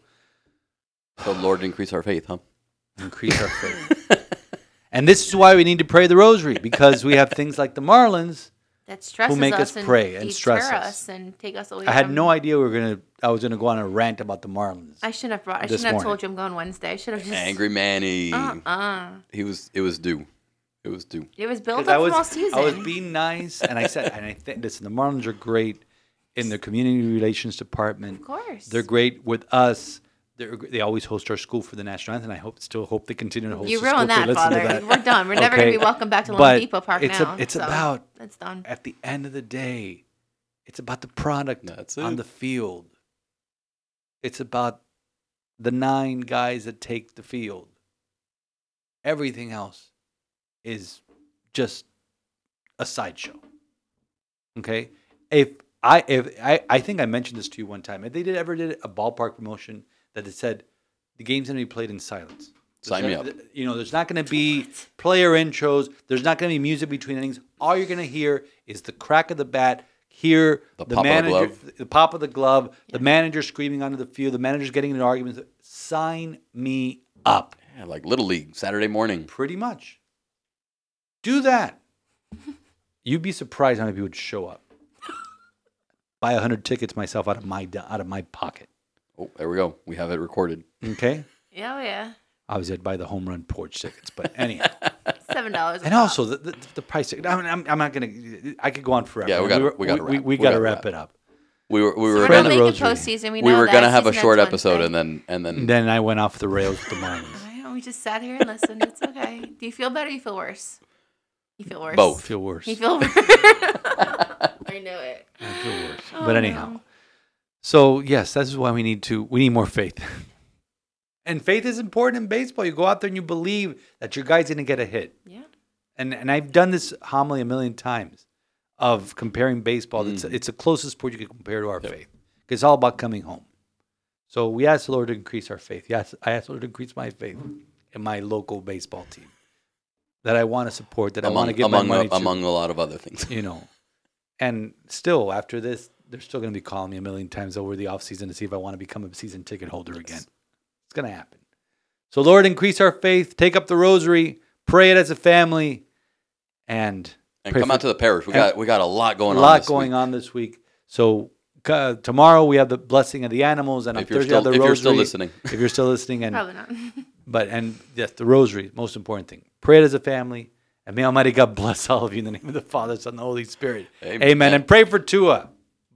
So Lord increase our faith, huh? increase our faith. (laughs) and this is why we need to pray the rosary because we have things like the Marlins. that stresses make us us and pray and deter stress us. us and take us away. I had from- no idea we were gonna. I was gonna go on a rant about the Marlins. I shouldn't have brought. I shouldn't have morning. told you I'm going Wednesday. I should have just. Angry Manny. Uh uh He was. It was due. It was due. It was built 'Cause up I was, from all season. I was being nice, and I said, and I think listen, the Marlins are great in their community relations department. of course. They're great with us. They're, they always host our school for the national anthem. I hope still hope they continue to host. You the school ruined to that, listen to Father. that. We're done. We're never Okay, going to be welcome back to but loanDepot Park it's a- now. it's so about- That's done. At the end of the day, it's about the product That's on it. the field. It's about the nine guys that take the field. Everything else is just a sideshow. Okay? If I if I, I think I mentioned this to you one time. If they did ever did a ballpark promotion that it said the game's gonna be played in silence. Sign me up. You know, there's not going to be player intros. There's not going to be music between innings. All you're going to hear is the crack of the bat. Hear The the, pop of the manager, glove. the pop of the glove, the manager screaming onto the field, the manager's getting into arguments. Sign me up. Yeah, like Little League Saturday morning. Pretty much. Do that. You'd be surprised how many people would show up. (laughs) Buy a hundred tickets myself out of my out of my pocket. Oh, there we go. We have it recorded. Okay. (laughs) Yeah, oh, yeah. Obviously, I'd buy the home run porch tickets, but anyhow. (laughs) Seven dollars. And also the, the, the price. I mean, I'm, I'm not gonna. I could go on forever. Yeah, we gotta- we gotta we, wrap. we We gotta gotta wrap wrap. it up. We were. We We're were. Pray not the Gonna, making rosary. postseason. We, we were that. gonna have a short episode, and then and then. And then I went off the rails with the Marlins. I know, we just sat here and listened. It's okay. Do you feel better? Or you feel worse? You feel worse. Both. I feel worse. You feel (laughs) worse. I know it. I feel worse. Oh, but anyhow, no. so yes, this is why we need to. We need more faith. (laughs) and faith is important in baseball. You go out there and you believe that your guy's gonna get a hit. Yeah. And and I've done this homily a million times of comparing baseball. It's mm. it's the closest sport you can compare to our faith. 'Cause It's all about coming home. So we ask the Lord to increase our faith. Yes, I ask the Lord to increase my faith in my local baseball team that I want to support, that I want to give among my money a, to. among a lot of other things. you know, and still after this they're still going to be calling me a million times over the offseason to see if I want to become a season ticket holder again. It's going to happen. So, Lord, increase our faith, take up the rosary, pray it as a family, and And come for- out to the parish. We got we got a lot going a on. lot this going week. on this week. So uh, tomorrow we have the blessing of the animals, and on If you're Thursday still- the if rosary. you're still listening. if you're still listening, and Probably not. but and yes, the rosary, most important thing. Pray it as a family, and may Almighty God (laughs) bless all of you in the name of the Father, Son, and the Holy Spirit. Amen. Amen. And pray for Tua.